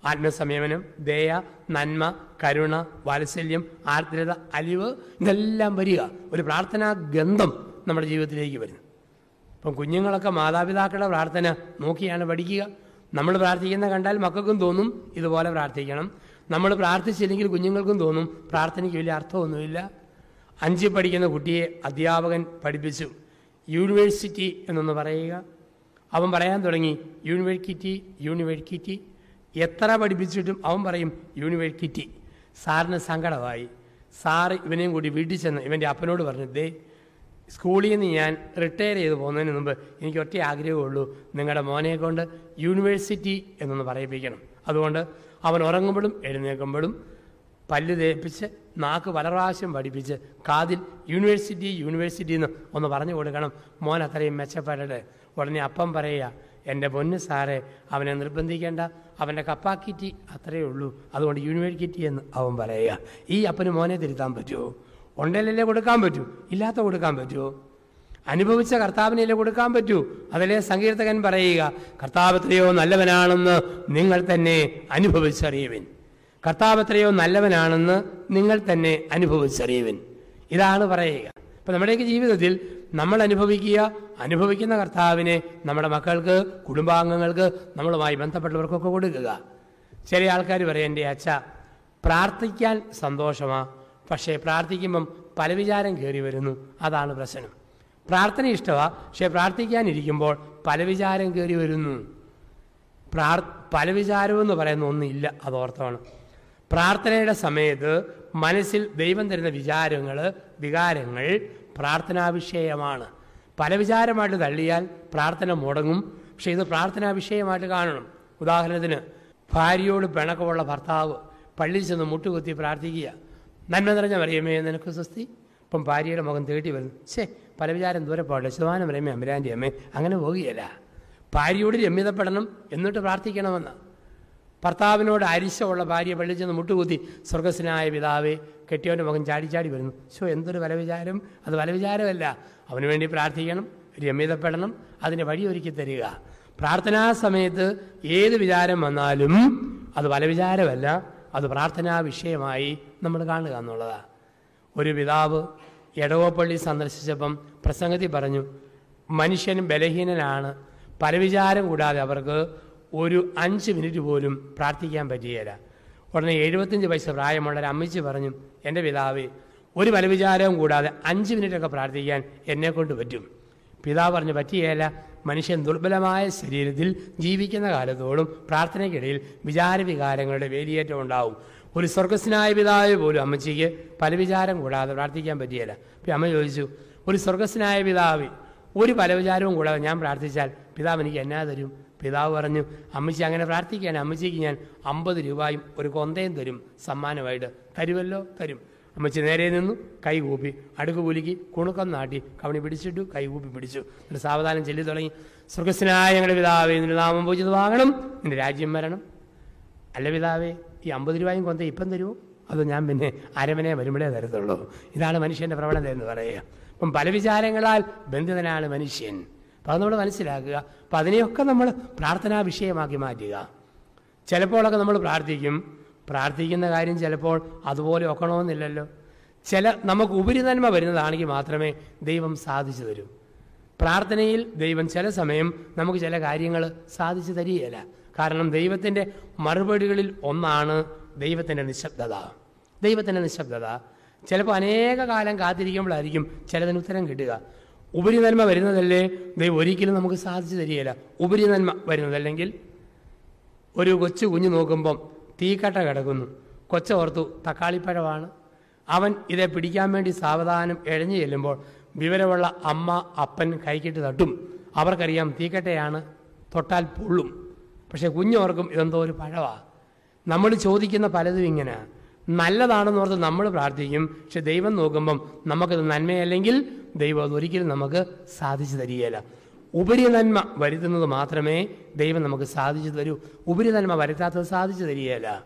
ആത്മസംയമനം ദയ നന്മ കരുണ വാത്സല്യം ആർദ്രത അലിവ് ഇതെല്ലാം വരിക. ഒരു പ്രാർത്ഥനാ ഗന്ധം നമ്മുടെ ജീവിതത്തിലേക്ക് വരുന്നു. ഇപ്പം കുഞ്ഞുങ്ങളൊക്കെ മാതാപിതാക്കളുടെ പ്രാർത്ഥന നോക്കിയാണ് പഠിക്കുക. നമ്മൾ പ്രാർത്ഥിക്കുന്ന കണ്ടാൽ മക്കൾക്കും തോന്നും ഇതുപോലെ പ്രാർത്ഥിക്കണം. നമ്മൾ പ്രാർത്ഥിച്ചില്ലെങ്കിൽ കുഞ്ഞുങ്ങൾക്കും തോന്നും പ്രാർത്ഥനയ്ക്ക് വലിയ അർത്ഥമൊന്നുമില്ല. അഞ്ചിൽ പഠിക്കുന്ന കുട്ടിയെ അധ്യാപകൻ പഠിപ്പിച്ചു. യൂണിവേഴ്സിറ്റി എന്നൊന്ന് പറയുക. അവൻ പറയാൻ തുടങ്ങി യൂണിവേഴ്സിറ്റി യൂണിവേഴ്സിറ്റി. എത്ര പഠിപ്പിച്ചിട്ടും അവൻ പറയും യൂണിവേഴ്സിറ്റി. സാറിന് സങ്കടമായി. സാറ് ഇവനെയും കൂടി വീട്ടിൽ ചെന്ന് ഇവന്റെ അപ്പനോട് പറഞ്ഞു ദേ സ്കൂളിൽ നിന്ന് ഞാൻ റിട്ടയർ ചെയ്ത് പോകുന്നതിന് മുമ്പ് എനിക്ക് ഒറ്റ ആഗ്രഹമുള്ളൂ നിങ്ങളുടെ മോനെ കൊണ്ട് യൂണിവേഴ്സിറ്റി എന്നൊന്ന് പറയിപ്പിക്കണം. അതുകൊണ്ട് അവൻ ഉറങ്ങുമ്പോഴും എഴുന്നേൽക്കുമ്പോഴും പല്ല് തേപ്പിച്ച് നാക്ക് പല പ്രാവശ്യം പഠിപ്പിച്ച് കാതിൽ യൂണിവേഴ്സിറ്റി യൂണിവേഴ്സിറ്റി എന്ന് ഒന്ന് പറഞ്ഞു കൊടുക്കണം. മോൻ അത്രയും മെച്ചപ്പെടട്ടെ. ഉടനെ അപ്പം പറയുക എന്റെ പൊന്ന് സാറേ അവനെ നിർബന്ധിക്കേണ്ട. അവന്റെ കപ്പാക്കിറ്റി അത്രയേ ഉള്ളൂ. അതുകൊണ്ട് യൂണിവേഴ്സിറ്റി എന്ന് അവൻ പറയുക. ഈ അപ്പന് മോനെ തിരുത്താൻ പറ്റുമോ? ഉണ്ടല്ലേ കൊടുക്കാൻ പറ്റൂ. ഇല്ലാത്ത കൊടുക്കാൻ പറ്റുമോ? അനുഭവിച്ച കർത്താവിനല്ലേ കൊടുക്കാൻ പറ്റൂ? അതിലെ സങ്കീർത്തകൻ പറയുക കർത്താവ് എത്രയോ നല്ലവനാണെന്ന് നിങ്ങൾ തന്നെ അനുഭവിച്ചറിയുവിൻ. കർത്താവ് എത്രയോ നല്ലവനാണെന്ന് നിങ്ങൾ തന്നെ അനുഭവിച്ചറിയുവിൻ. ഇതാണ് പറയുക. അപ്പം നമ്മുടെയൊക്കെ ജീവിതത്തിൽ നമ്മൾ അനുഭവിക്കുക അനുഭവിക്കുന്ന കർത്താവിനെ നമ്മുടെ മക്കൾക്ക് കുടുംബാംഗങ്ങൾക്ക് നമ്മളുമായി ബന്ധപ്പെട്ടവർക്കൊക്കെ കൊടുക്കുക. ചില ആൾക്കാർ പറയും എന്റെ അച്ഛ പ്രാർത്ഥിക്കാൻ സന്തോഷമാണ് പക്ഷേ പ്രാർത്ഥിക്കുമ്പം പല വിചാരം കയറി വരുന്നു. അതാണ് പ്രശ്നം. പ്രാർത്ഥന ഇഷ്ടമാണ് പക്ഷേ പ്രാർത്ഥിക്കാനിരിക്കുമ്പോൾ പല വിചാരം കയറി വരുന്നു. പ്രാർ പല വിചാരമെന്ന് പറയുന്ന ഒന്നില്ല അതോർത്തമാണ് പ്രാർത്ഥനയുടെ സമയത്ത് മനസ്സിൽ ദൈവം തരുന്ന വിചാരങ്ങൾ വികാരങ്ങൾ പ്രാർത്ഥനാവിഷയമാണ്. പല വിചാരമായിട്ട് തള്ളിയാൽ പ്രാർത്ഥന മുടങ്ങും. പക്ഷേ ഇത് പ്രാർത്ഥനാവിഷയമായിട്ട് കാണണം. ഉദാഹരണത്തിന് ഭാര്യയോട് പിണക്കമുള്ള ഭർത്താവ് പള്ളിയിൽ ചെന്ന് മുട്ടുകുത്തി പ്രാർത്ഥിക്കുക. നന്മ നിറഞ്ഞ മറിയമേ നിനക്ക് സ്വസ്തി? ഇപ്പം ഭാര്യയുടെ മുഖം തേടി വരുന്നു. ഛേ പല വിചാരം ദൂരെ പോകട്ടെ. ശതമാനം രമ്യ അമ്പരാന്റെ അമ്മേ അങ്ങനെ പോകുകയല്ല ഭാര്യയോട് രമ്യതപ്പെടണം എന്നിട്ട് പ്രാർത്ഥിക്കണമെന്ന്. ഭർത്താവിനോട് അരിശമുള്ള ഭാര്യ പള്ളിയിൽ ചെന്ന് മുട്ടുകുത്തി സ്വർഗസ്നായ പിതാവേ കെട്ടിയവന്റെ മുഖം ചാടി ചാടി വരുന്നു. ശോ എന്തൊരു വലവിചാരം. അത് വലവിചാരമല്ല. അവന് വേണ്ടി പ്രാർത്ഥിക്കണം രമ്യതപ്പെടണം അതിന് വഴിയൊരുക്കി തരിക. പ്രാർത്ഥനാ സമയത്ത് ഏത് വിചാരം വന്നാലും അത് വലവിചാരമല്ല അത് പ്രാർത്ഥനാ വിഷയമായി നമ്മൾ കാണുക എന്നുള്ളതാണ് ഒരു പിതാവ് എടവപ്പള്ളി സന്ദർശിച്ചപ്പം പ്രസംഗത്തിൽ പറഞ്ഞു മനുഷ്യൻ ബലഹീനനാണ് പലവിചാരം കൂടാതെ അവർക്ക് ഒരു അഞ്ച് മിനിറ്റ് പോലും പ്രാർത്ഥിക്കാൻ പറ്റിയില്ല ഉടനെ എഴുപത്തഞ്ച് വയസ്സ് പ്രായമുള്ള ഒരു അമ്മച്ചി പറഞ്ഞു എന്റെ പിതാവ് ഒരു പലവിചാരവും കൂടാതെ അഞ്ച് മിനിറ്റൊക്കെ പ്രാർത്ഥിക്കാൻ എന്നെ കൊണ്ട് പറ്റും. പിതാവ് പറഞ്ഞു പറ്റിയേല മനുഷ്യൻ ദുർബലമായ ശരീരത്തിൽ ജീവിക്കുന്ന കാലത്തോളം പ്രാർത്ഥനയ്ക്കിടയിൽ വിചാരവികാരങ്ങളുടെ വേലിയേറ്റം ഉണ്ടാവും. ഒരു സ്വർഗസ്നായ പിതാവ് പോലും അമ്മച്ചിക്ക് പല വിചാരം കൂടാതെ പ്രാർത്ഥിക്കാൻ പറ്റിയല്ല. അപ്പം അമ്മ ചോദിച്ചു ഒരു സ്വർഗസ്നായ പിതാവ് ഒരു പലവിചാരവും കൂടാതെ ഞാൻ പ്രാർത്ഥിച്ചാൽ പിതാവ് എനിക്ക് എന്നാ തരും? പിതാവ് പറഞ്ഞു അമ്മച്ചി അങ്ങനെ പ്രാർത്ഥിക്കുകയാണ്. അമ്മച്ചിക്ക് ഞാൻ അമ്പത് രൂപയും ഒരു കൊന്തയും തരും സമ്മാനമായിട്ട്. തരുമല്ലോ തരും. അമ്മച്ചി നേരെ നിന്നു കൈ കൂപ്പി അടുക്ക് കുലുക്കി കുണുക്കം നാട്ടി കവണി പിടിച്ചിട്ടു കൈ കൂപ്പി പിടിച്ചു. എന്നിട്ട് സാവധാനം ചെല്ലി തുടങ്ങി. സ്വർഗസ്നായ ഞങ്ങളുടെ പിതാവേ നിന്റെ നാമം പൂജിതമാകണം നിന്റെ രാജ്യം വരണം. അല്ല പിതാവേ ഈ അമ്പത് രൂപയും കൊന്ത ഇപ്പം തരുമോ അത് ഞാൻ പിന്നെ അരമനെ വരുമ്പോഴേ തരത്തുള്ളൂ. ഇതാണ് മനുഷ്യന്റെ പ്രവണത എന്ന് പറയുക. അപ്പം പല വിചാരങ്ങളാൽ ബന്ധിതനാണ് മനുഷ്യൻ. അപ്പം അത് നമ്മൾ മനസ്സിലാക്കുക. അപ്പം അതിനെയൊക്കെ നമ്മൾ പ്രാർത്ഥനാ വിഷയമാക്കി മാറ്റുക. ചിലപ്പോഴൊക്കെ നമ്മൾ പ്രാർത്ഥിക്കും. പ്രാർത്ഥിക്കുന്ന കാര്യം ചിലപ്പോൾ അതുപോലെ ഒക്കണമെന്നില്ലല്ലോ. ചില നമുക്ക് ഉപരിനന്മ വരുന്നതാണെങ്കിൽ മാത്രമേ ദൈവം സാധിച്ചു തരൂ. പ്രാർത്ഥനയിൽ ദൈവം ചില സമയം നമുക്ക് ചില കാര്യങ്ങൾ സാധിച്ചു തരികയില്ല. കാരണം ദൈവത്തിന്റെ മറുപടികളിൽ ഒന്നാണ് ദൈവത്തിന്റെ നിശബ്ദത. ദൈവത്തിന്റെ നിശബ്ദത. ചിലപ്പോൾ അനേക കാലം കാത്തിരിക്കുമ്പോഴായിരിക്കും ചിലതിന് ഉത്തരം കിട്ടുക. ഉപരിനന്മ വരുന്നതല്ലേ? ദൈവം ഒരിക്കലും നമുക്ക് സാധിച്ചു തരികയില്ല. ഉപരിനന്മ വരുന്നതല്ലെങ്കിൽ ഒരു കൊച്ചു കുഞ്ഞു നോക്കുമ്പം തീക്കട്ട കിടക്കുന്നു. കൊച്ചോർത്തു തക്കാളിപ്പഴമാണ്. അവൻ ഇതെ പിടിക്കാൻ വേണ്ടി സാവധാനം എഴഞ്ഞു ചെല്ലുമ്പോൾ വിവരമുള്ള അമ്മ അപ്പൻ കൈക്കിട്ട് തട്ടും. അവർക്കറിയാം തീക്കട്ടയാണ് തൊട്ടാൽ പൊള്ളും. പക്ഷെ കുഞ്ഞോർക്കും ഇതെന്തോ ഒരു പഴവാണ് നമ്മൾ ചോദിക്കുന്ന പലതും ഇങ്ങനെ. നല്ലതാണെന്ന് ഓർത്ത് നമ്മൾ പ്രാർത്ഥിക്കും. പക്ഷെ ദൈവം നോക്കുമ്പം നമുക്കത് നന്മയല്ലെങ്കിൽ ദൈവം അത് ഒരിക്കലും നമുക്ക് സാധിച്ചു തരികയില്ല. ഉപരി നന്മ വരുത്തുന്നത് മാത്രമേ ദൈവം നമുക്ക് സാധിച്ചു തരൂ. ഉപരി നന്മ വരുത്താത്തത് സാധിച്ചു തരികയില്ല.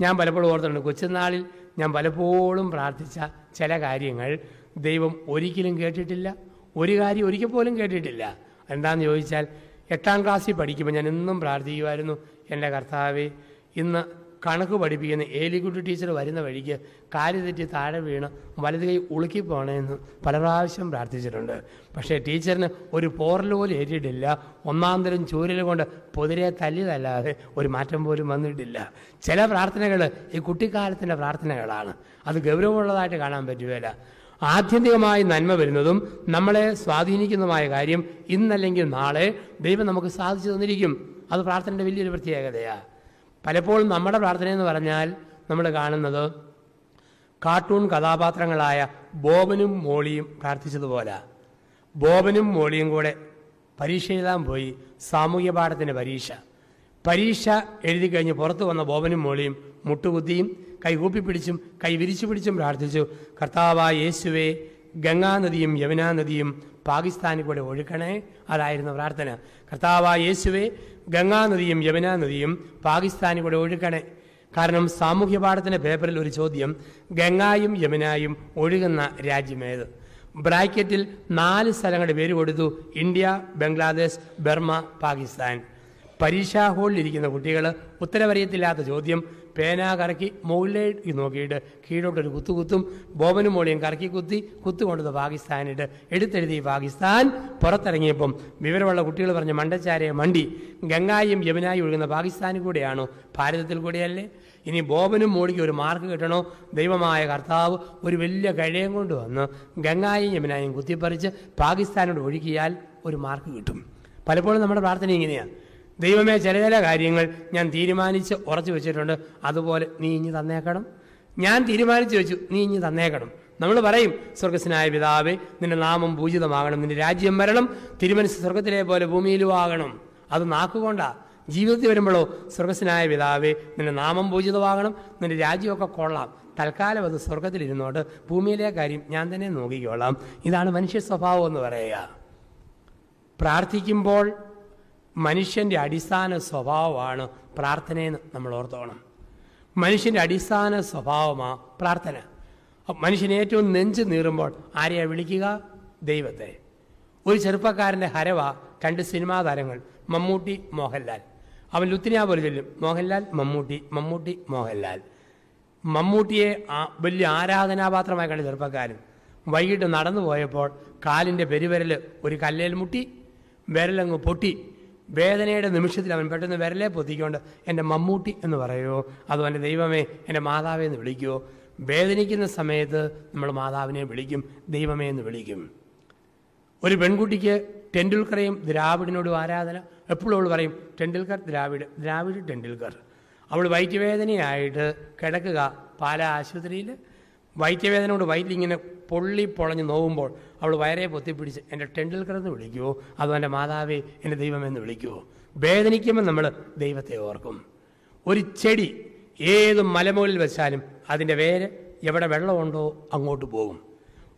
ഞാൻ പലപ്പോഴും ഓർത്തിട്ടുണ്ട് കൊച്ചുനാളിൽ ഞാൻ പലപ്പോഴും പ്രാർത്ഥിച്ച ചില കാര്യങ്ങൾ ദൈവം ഒരിക്കലും കേട്ടിട്ടില്ല. ഒരു കാര്യം ഒരിക്കൽ പോലും കേട്ടിട്ടില്ല. എന്താണെന്ന് ചോദിച്ചാൽ എട്ടാം ക്ലാസ്സിൽ പഠിക്കുമ്പോൾ ഞാൻ എന്നും പ്രാർത്ഥിക്കുമായിരുന്നു എന്റെ കർത്താവെ ഇന്ന് കണക്ക് പഠിപ്പിക്കുന്ന ഏലിക്കുട്ടി ടീച്ചർ വരുന്ന വഴിക്ക് കാൽ തെറ്റി താഴെ വീണ് വലത് കൈ ഉളുക്കി പോകണമെന്ന് പല പ്രാവശ്യം പ്രാർത്ഥിച്ചിട്ടുണ്ട്. പക്ഷേ ടീച്ചറിന് ഒരു പോറൽ പോലും ഏറ്റിട്ടില്ല. ഒന്നാം തരം ചൂരൽ കൊണ്ട് പൊതിരെ തല്ലിയതല്ലാതെ ഒരു മാറ്റം പോലും വന്നിട്ടില്ല. ചില പ്രാർത്ഥനകൾ ഈ കുട്ടിക്കാലത്തിന്റെ പ്രാർത്ഥനകളാണ്. അത് ഗൗരവമുള്ളതായിട്ട് കാണാൻ പറ്റുകയില്ല. ആത്യന്തികമായി നന്മ വരുന്നതും നമ്മളെ സ്വാധീനിക്കുന്നതുമായ കാര്യം ഇന്നല്ലെങ്കിൽ നാളെ ദൈവം നമുക്ക് സാധിച്ചു തന്നിരിക്കും. അത് പ്രാർത്ഥനയുടെ വലിയൊരു പ്രത്യേകതയാണ് പലപ്പോഴും നമ്മുടെ പ്രാർത്ഥന എന്ന് പറഞ്ഞാൽ നമ്മൾ കാണുന്നത് കാർട്ടൂൺ കഥാപാത്രങ്ങളായ ബോബനും മോളിയും പ്രാർത്ഥിച്ചതുപോലെ. ബോബനും മോളിയും കൂടെ പരീക്ഷ എഴുതാൻ പോയി. സാമൂഹ്യ പാഠത്തിന്റെ പരീക്ഷ. പരീക്ഷ എഴുതി കഴിഞ്ഞ് പുറത്തു വന്ന ബോബനും മോളിയും മുട്ടുകുത്തിയും കൈ പിടിച്ചും കൈവിരിച്ചു പിടിച്ചും പ്രാർത്ഥിച്ചു. കർത്താവായ യേശുവേ ഗംഗാനദിയും യമുനാ നദിയും പാകിസ്ഥാനിൽ കൂടെ ഒഴുക്കണേ അതായിരുന്നു പ്രാർത്ഥന? കർത്താവായ യേശുവേ ഗംഗാനദിയും യമുനാ നദിയും പാകിസ്ഥാനിൽ കൂടെ ഒഴുക്കണേ. കാരണം സാമൂഹ്യ പാഠത്തിന്റെ പേപ്പറിൽ ഒരു ചോദ്യം ഗംഗായും യമുനായും ഒഴുകുന്ന രാജ്യമേത് ബ്രാക്കറ്റിൽ നാല് സ്ഥലങ്ങളുടെ പേര് കൊടുത്തു ഇന്ത്യ ബംഗ്ലാദേശ് ബർമ്മ പാകിസ്ഥാൻ. പരീക്ഷാ ഹാളിൽ ഇരിക്കുന്ന കുട്ടികൾ ഉത്തരവറിയത്തില്ലാത്ത ചോദ്യം പേന കറക്കി മുകളിലേക്ക് നോക്കിയിട്ട് കീഴോട്ടൊരു കുത്തു കുത്തും ബോബനും മോളിയും കറക്കി കുത്തി കുത്തുകൊണ്ടത് പാകിസ്ഥാനിട്ട് എടുത്തെഴുതി പാകിസ്ഥാൻ പുറത്തിറങ്ങിയപ്പം വിവരമുള്ള കുട്ടികൾ പറഞ്ഞ മണ്ടച്ചാരയെ മണ്ടി ഗംഗായും യമുനായും ഒഴുകുന്ന പാകിസ്ഥാനിൽ കൂടെയാണോ? ഭാരതത്തിൽ കൂടെയല്ലേ? ഇനി ബോബനും മോളിക്ക് ഒരു മാർക്ക് കിട്ടണോ? ദൈവമായ കർത്താവ് ഒരു വലിയ കഴിയം കൊണ്ട് വന്ന് ഗംഗായും യമുനായും കുത്തിപ്പറിച്ച് പാകിസ്ഥാനോട് ഒഴുകിയാൽ ഒരു മാർക്ക് കിട്ടും. പലപ്പോഴും നമ്മുടെ പ്രാർത്ഥന ഇങ്ങനെയാണ് ദൈവമേ ചില ചില കാര്യങ്ങൾ ഞാൻ തീരുമാനിച്ച് ഉറച്ചു വെച്ചിട്ടുണ്ട്. അതുപോലെ നീ ഇഞ്ഞ് തന്നേക്കണം. ഞാൻ തീരുമാനിച്ചു വെച്ചു നീ ഇഞ്ഞ് തന്നേക്കണം. നമ്മൾ പറയും സ്വർഗസ്നായ പിതാവേ നിന്റെ നാമം പൂജിതമാകണം നിന്റെ രാജ്യം വരണം തിരുമനസ് സ്വർഗത്തിലെ പോലെ ഭൂമിയിലും ആകണം. അത് നാക്കുകൊണ്ടാ. ജീവിതത്തിൽ വരുമ്പോഴോ സ്വർഗസ്നായ പിതാവേ നിന്റെ നാമം പൂജിതമാകണം നിന്റെ രാജ്യമൊക്കെ കൊള്ളാം. തൽക്കാലം അത് സ്വർഗത്തിലിരുന്നോട്ട് ഭൂമിയിലെ കാര്യം ഞാൻ തന്നെ നോക്കിക്കോളാം. ഇതാണ് മനുഷ്യ സ്വഭാവം എന്ന് പറയുക. പ്രാർത്ഥിക്കുമ്പോൾ മനുഷ്യന്റെ അടിസ്ഥാന സ്വഭാവമാണ് പ്രാർത്ഥനയെന്ന് നമ്മൾ ഓർത്തോണം. മനുഷ്യന്റെ അടിസ്ഥാന സ്വഭാവമാണ് പ്രാർത്ഥന. മനുഷ്യൻ ഏറ്റവും നെഞ്ച് നീറുമ്പോൾ ആരെയാ വിളിക്കുക? ദൈവത്തെ. ഒരു ചെറുപ്പക്കാരന്റെ ഹരവ രണ്ട് സിനിമാ താരങ്ങൾ മമ്മൂട്ടി മോഹൻലാൽ. അവൻ ലുത്തിനാ പോലെ ചൊല്ലും മോഹൻലാൽ മമ്മൂട്ടി മമ്മൂട്ടി മോഹൻലാൽ. മമ്മൂട്ടിയെ വലിയ ആരാധനാപാത്രമായി കണ്ട ചെറുപ്പക്കാരൻ വൈകിട്ട് നടന്നു പോയപ്പോൾ കാലിന്റെ പെരുവിരൽ ഒരു കല്ലേൽ മുട്ടി വിരലങ്ങ് പൊട്ടി വേദനയുടെ നിമിഷത്തിൽ അവൻ പെട്ടെന്ന് വിരലെ പൊത്തിക്കൊണ്ട് എന്റെ മമ്മൂട്ടി എന്ന് പറയുമോ അതോ എന്റെ ദൈവമേ എന്റെ മാതാവേ എന്ന് വിളിക്കുമോ വേദനിക്കുന്ന സമയത്ത് നമ്മൾ മാതാവിനെ വിളിക്കും ദൈവമേ എന്ന് വിളിക്കും. ഒരു പെൺകുട്ടിക്ക് ടെണ്ടുൽക്കറേയും ദ്രാവിഡിനോടും ആരാധന. എപ്പോഴും അവൾ പറയും ടെണ്ടുൽക്കർ ദ്രാവിഡ് ദ്രാവിഡ് ടെണ്ടുൽക്കർ. അവൾ വയറ്റുവേദനയായിട്ട് കിടക്കുക പാല ആശുപത്രിയിൽ വയറ്റുവേദനയോട് വയറ്റിലിങ്ങനെ പൊള്ളി പൊളഞ്ഞ് നോവുമ്പോൾ അവൾ വയറെ പൊത്തിപ്പിടിച്ച് എന്റെ ടെൻഡിൽ എന്ന് വിളിക്കുമോ അതോ എന്റെ മാതാവേ എന്റെ ദൈവമെന്ന് വിളിക്കുമോ വേദനിക്കുമ്പോൾ നമ്മൾ ദൈവത്തെ ഓർക്കും. ഒരു ചെടി ഏത് മലമുകളിൽ വെച്ചാലും അതിന്റെ വേര് എവിടെ വെള്ളമുണ്ടോ അങ്ങോട്ട് പോകും.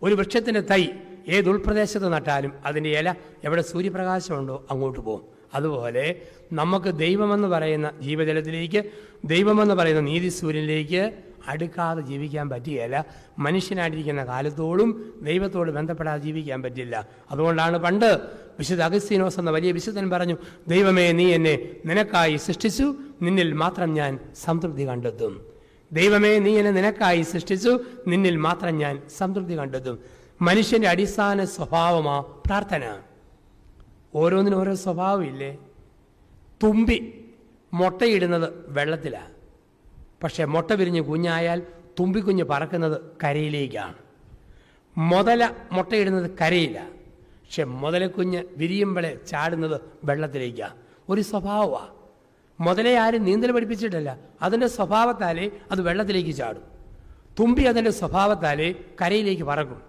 ഒരു വൃക്ഷത്തിന്റെ തൈ ഏത് ഉൾപ്രദേശത്ത് നട്ടാലും അതിന്റെ ഇല എവിടെ സൂര്യപ്രകാശമുണ്ടോ അങ്ങോട്ട് പോകും. അതുപോലെ നമുക്ക് ദൈവമെന്ന് പറയുന്ന ജീവജലത്തിലേക്ക് ദൈവമെന്ന് പറയുന്ന നീതി സൂര്യനിലേക്ക് അടുക്കാതെ ജീവിക്കാൻ പറ്റുകയില്ല മനുഷ്യനായിട്ടിരിക്കുന്ന കാലത്തോളം ദൈവത്തോട് ബന്ധപ്പെടാതെ ജീവിക്കാൻ പറ്റില്ല. അതുകൊണ്ടാണ് പണ്ട് വിശുദ്ധ അഗസ്തീനോസ് എന്ന വലിയ വിശുദ്ധൻ പറഞ്ഞു ദൈവമേ നീ എന്നെ നിനക്കായി സൃഷ്ടിച്ചു. നിന്നിൽ മാത്രം ഞാൻ സംതൃപ്തി കണ്ടെത്തും. ദൈവമേ നീ എന്നെ നിനക്കായി സൃഷ്ടിച്ചു. നിന്നിൽ മാത്രം ഞാൻ സംതൃപ്തി കണ്ടെത്തും. മനുഷ്യന്റെ അടിസ്ഥാന സ്വഭാവമാ പ്രാർത്ഥന. ഓരോന്നിനും ഓരോ സ്വഭാവമില്ലേ തുമ്പി മുട്ടയിടുന്നത് വെള്ളത്തിലാണ് പക്ഷേ മുട്ട വിരിഞ്ഞ് കുഞ്ഞായാൽ തുമ്പിക്കുഞ്ഞ് പറക്കുന്നത് കരയിലേക്കാണ്. മുതല മുട്ടയിടുന്നത് കരയില്ല പക്ഷെ മുതലക്കുഞ്ഞ് വിരിയുമ്പളെ ചാടുന്നത് വെള്ളത്തിലേക്കാണ്. ഒരു സ്വഭാവമാണ് മുതലേ ആരും നീന്തൽ പഠിപ്പിച്ചിട്ടല്ല. അതിന്റെ സ്വഭാവത്താലേ അത് വെള്ളത്തിലേക്ക് ചാടും. തുമ്പി അതിന്റെ സ്വഭാവത്താലേ കരയിലേക്ക് പറക്കും.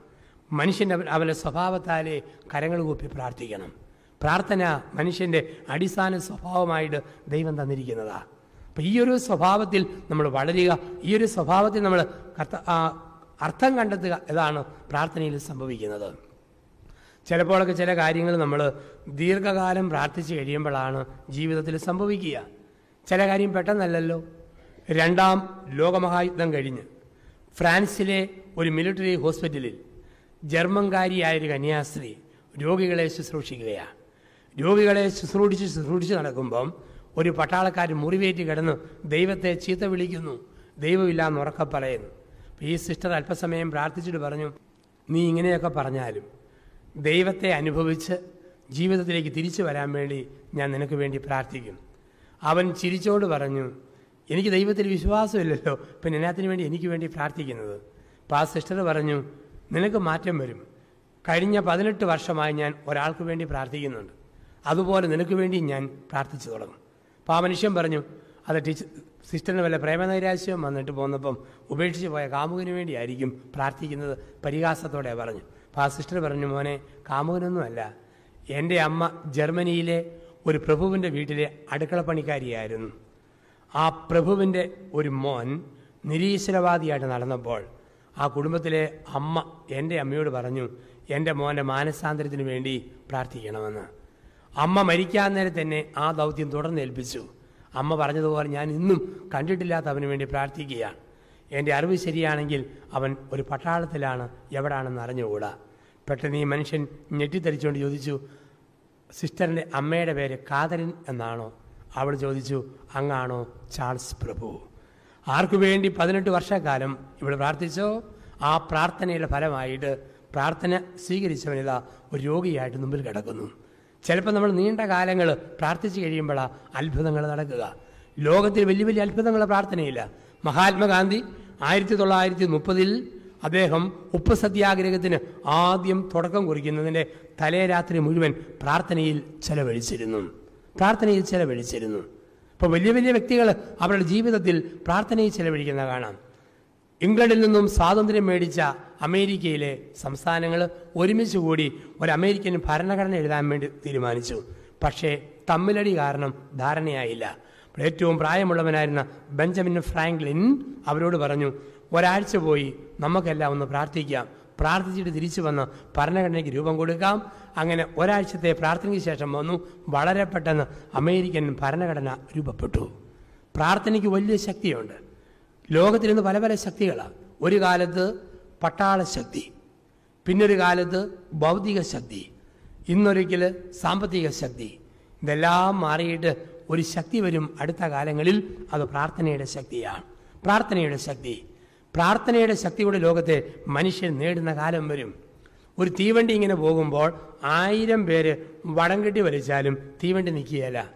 മനുഷ്യന്റെ അവന്റെ സ്വഭാവത്താലേ കരങ്ങൾ കൂപ്പി പ്രാർത്ഥിക്കണം. പ്രാർത്ഥന മനുഷ്യന്റെ അടിസ്ഥാന സ്വഭാവമായിട്ട് ദൈവം തന്നിരിക്കുന്നതാണ് അപ്പം ഈ ഒരു സ്വഭാവത്തിൽ നമ്മൾ വളരുക ഈ ഒരു സ്വഭാവത്തിൽ നമ്മൾ അർത്ഥം കണ്ടെത്തുക ഇതാണ് പ്രാർത്ഥനയിൽ സംഭവിക്കുന്നത്. ചിലപ്പോഴൊക്കെ ചില കാര്യങ്ങൾ നമ്മൾ ദീർഘകാലം പ്രാർത്ഥിച്ച് കഴിയുമ്പോഴാണ് ജീവിതത്തിൽ സംഭവിക്കുക. ചില കാര്യം പെട്ടെന്നല്ലല്ലോ. രണ്ടാം ലോകമഹായുദ്ധം കഴിഞ്ഞ് ഫ്രാൻസിലെ ഒരു മിലിറ്ററി ഹോസ്പിറ്റലിൽ ജർമ്മൻകാരിയായൊരു കന്യാസ്ത്രീ രോഗികളെ ശുശ്രൂഷിക്കുകയാണ്. രോഗികളെ ശുശ്രൂഷിച്ച് ശുശ്രൂഷിച്ച് നടക്കുമ്പം ഒരു പട്ടാളക്കാരൻ മുറിവേറ്റി കിടന്ന് ദൈവത്തെ ചീത്ത വിളിക്കുന്നു. ദൈവമില്ല എന്ന് ഉറക്കെ പറയുന്നു. ഈ സിസ്റ്റർ അല്പസമയം പ്രാർത്ഥിച്ചിട്ട് പറഞ്ഞു നീ ഇങ്ങനെയൊക്കെ പറഞ്ഞാലും ദൈവത്തെ അനുഭവിച്ച് ജീവിതത്തിലേക്ക് തിരിച്ചു വരാൻ വേണ്ടി ഞാൻ നിനക്ക് വേണ്ടി പ്രാർത്ഥിക്കും. അവൻ ചിരിച്ചോട് പറഞ്ഞു എനിക്ക് ദൈവത്തിൽ വിശ്വാസമില്ലല്ലോ. പിന്നെ എന്നാത്തിന് വേണ്ടി എനിക്ക് വേണ്ടി പ്രാർത്ഥിക്കുന്നത്? അപ്പോൾ ആ സിസ്റ്റർ പറഞ്ഞു നിനക്ക് മാറ്റം വരും. കഴിഞ്ഞ പതിനെട്ട് വർഷമായി ഞാൻ ഒരാൾക്ക് വേണ്ടി പ്രാർത്ഥിക്കുന്നുണ്ട്. അതുപോലെ നിനക്ക് വേണ്ടി ഞാൻ പ്രാർത്ഥിച്ചു തുടങ്ങും. അപ്പോൾ ആ മനുഷ്യൻ പറഞ്ഞു. അത് ടീച്ചർ സിസ്റ്ററിന് വല്ല പ്രേമനൈരാശ്യം വന്നിട്ട് പോന്നപ്പം ഉപേക്ഷിച്ച് പോയ കാമുകന് വേണ്ടിയായിരിക്കും പ്രാർത്ഥിക്കുന്നത് പരിഹാസത്തോടെ പറഞ്ഞു. അപ്പോൾ ആ സിസ്റ്റർ പറഞ്ഞു മോനെ കാമുകനൊന്നുമല്ല. എന്റെ അമ്മ ജർമ്മനിയിലെ ഒരു പ്രഭുവിന്റെ വീട്ടിലെ അടുക്കളപ്പണിക്കാരിയായിരുന്നു. ആ പ്രഭുവിന്റെ ഒരു മോൻ നിരീശ്വരവാദിയായിട്ട് നടന്നപ്പോൾ ആ കുടുംബത്തിലെ അമ്മ എന്റെ അമ്മയോട് പറഞ്ഞു എന്റെ മോന്റെ മാനസാന്തരത്തിന് വേണ്ടി പ്രാർത്ഥിക്കണമെന്ന്. അമ്മ മരിക്കാൻ നേരം തന്നെ ആ ദൗത്യം തുടർന്ന് ഏൽപ്പിച്ചു. അമ്മ പറഞ്ഞതുപോലെ ഞാൻ ഇന്നും കണ്ടിട്ടില്ലാത്ത അവന് വേണ്ടി പ്രാർത്ഥിക്കുകയാണ്. എന്റെ അറിവ് ശരിയാണെങ്കിൽ അവൻ ഒരു പട്ടാളത്തിലാണ് എവിടാണെന്ന് അറിഞ്ഞുകൂടാ. പെട്ടെന്ന് ഈ മനുഷ്യൻ ഞെട്ടിത്തരിച്ചുകൊണ്ട് ചോദിച്ചു സിസ്റ്ററിന്റെ അമ്മയുടെ പേര് കാതറിൻ എന്നാണോ? അവൾ ചോദിച്ചു അങ്ങാണോ ചാൾസ് പ്രഭു. ആർക്കു വേണ്ടി പതിനെട്ട് വർഷക്കാലം ഇവിടെ പ്രാർത്ഥിച്ചോ? ആ പ്രാർത്ഥനയുടെ ഫലമായിട്ട് പ്രാർത്ഥന സ്വീകരിച്ചവനിതാ ഒരു രോഗിയായിട്ട് മുമ്പിൽ കിടക്കുന്നു. ചിലപ്പോൾ നമ്മൾ നീണ്ട കാലങ്ങൾ പ്രാർത്ഥിച്ചു കഴിയുമ്പോഴാണ് അത്ഭുതങ്ങൾ നടക്കുക. ലോകത്തിൽ വലിയ വലിയ അത്ഭുതങ്ങൾ പ്രാർത്ഥനയില്ല. മഹാത്മാഗാന്ധി ആയിരത്തി തൊള്ളായിരത്തി മുപ്പതിൽ അദ്ദേഹം ഉപ്പ് സത്യാഗ്രഹത്തിന് ആദ്യം തുടക്കം കുറിക്കുന്നതിന്റെ തലേ രാത്രി മുഴുവൻ പ്രാർത്ഥനയിൽ ചെലവഴിച്ചിരുന്നു. പ്രാർത്ഥനയിൽ ചെലവഴിച്ചിരുന്നു. അപ്പോൾ വലിയ വലിയ വ്യക്തികൾ അവരുടെ ജീവിതത്തിൽ പ്രാർത്ഥനയിൽ ചെലവഴിക്കുന്ന കാണാം. ഇംഗ്ലണ്ടിൽ നിന്നും സ്വാതന്ത്ര്യം മേടിച്ച അമേരിക്കയിലെ സംസ്ഥാനങ്ങൾ ഒരുമിച്ച് കൂടി ഒരു അമേരിക്കൻ ഭരണഘടന എഴുതാൻ വേണ്ടി തീരുമാനിച്ചു. പക്ഷേ തമ്മിലടി കാരണം ധാരണയായില്ല. ഏറ്റവും പ്രായമുള്ളവനായിരുന്ന ബെഞ്ചമിൻ ഫ്രാങ്ക്ലിൻ അവരോട് പറഞ്ഞു ഒരാഴ്ച പോയി നമുക്കെല്ലാം ഒന്ന് പ്രാർത്ഥിക്കാം. പ്രാർത്ഥിച്ചിട്ട് തിരിച്ചു വന്ന് ഭരണഘടനയ്ക്ക് രൂപം കൊടുക്കാം. അങ്ങനെ ഒരാഴ്ചത്തെ പ്രാർത്ഥനയ്ക്ക് ശേഷം വന്നു. വളരെ പെട്ടെന്ന് അമേരിക്കൻ ഭരണഘടന രൂപപ്പെട്ടു. പ്രാർത്ഥനയ്ക്ക് വലിയ ശക്തിയുണ്ട്. ലോകത്തിൽ നിന്ന് പല പല ശക്തികളാണ് ഒരു കാലത്ത് പട്ടാള ശക്തി പിന്നൊരു കാലത്ത് ഭൗതിക ശക്തി ഇന്നൊരിക്കൽ സാമ്പത്തിക ശക്തി ഇതെല്ലാം മാറിയിട്ട് ഒരു ശക്തി വരും അടുത്ത കാലങ്ങളിൽ അത് പ്രാർത്ഥനയുടെ ശക്തിയാണ്. പ്രാർത്ഥനയുടെ ശക്തി. പ്രാർത്ഥനയുടെ ശക്തിയുടെ ലോകത്തെ മനുഷ്യൻ നേടുന്ന കാലം വരും. ഒരു തീവണ്ടി ഇങ്ങനെ പോകുമ്പോൾ ആയിരം പേര് വടം കെട്ടി വലിച്ചാലും തീവണ്ടി നിൽക്കുകയല്ല.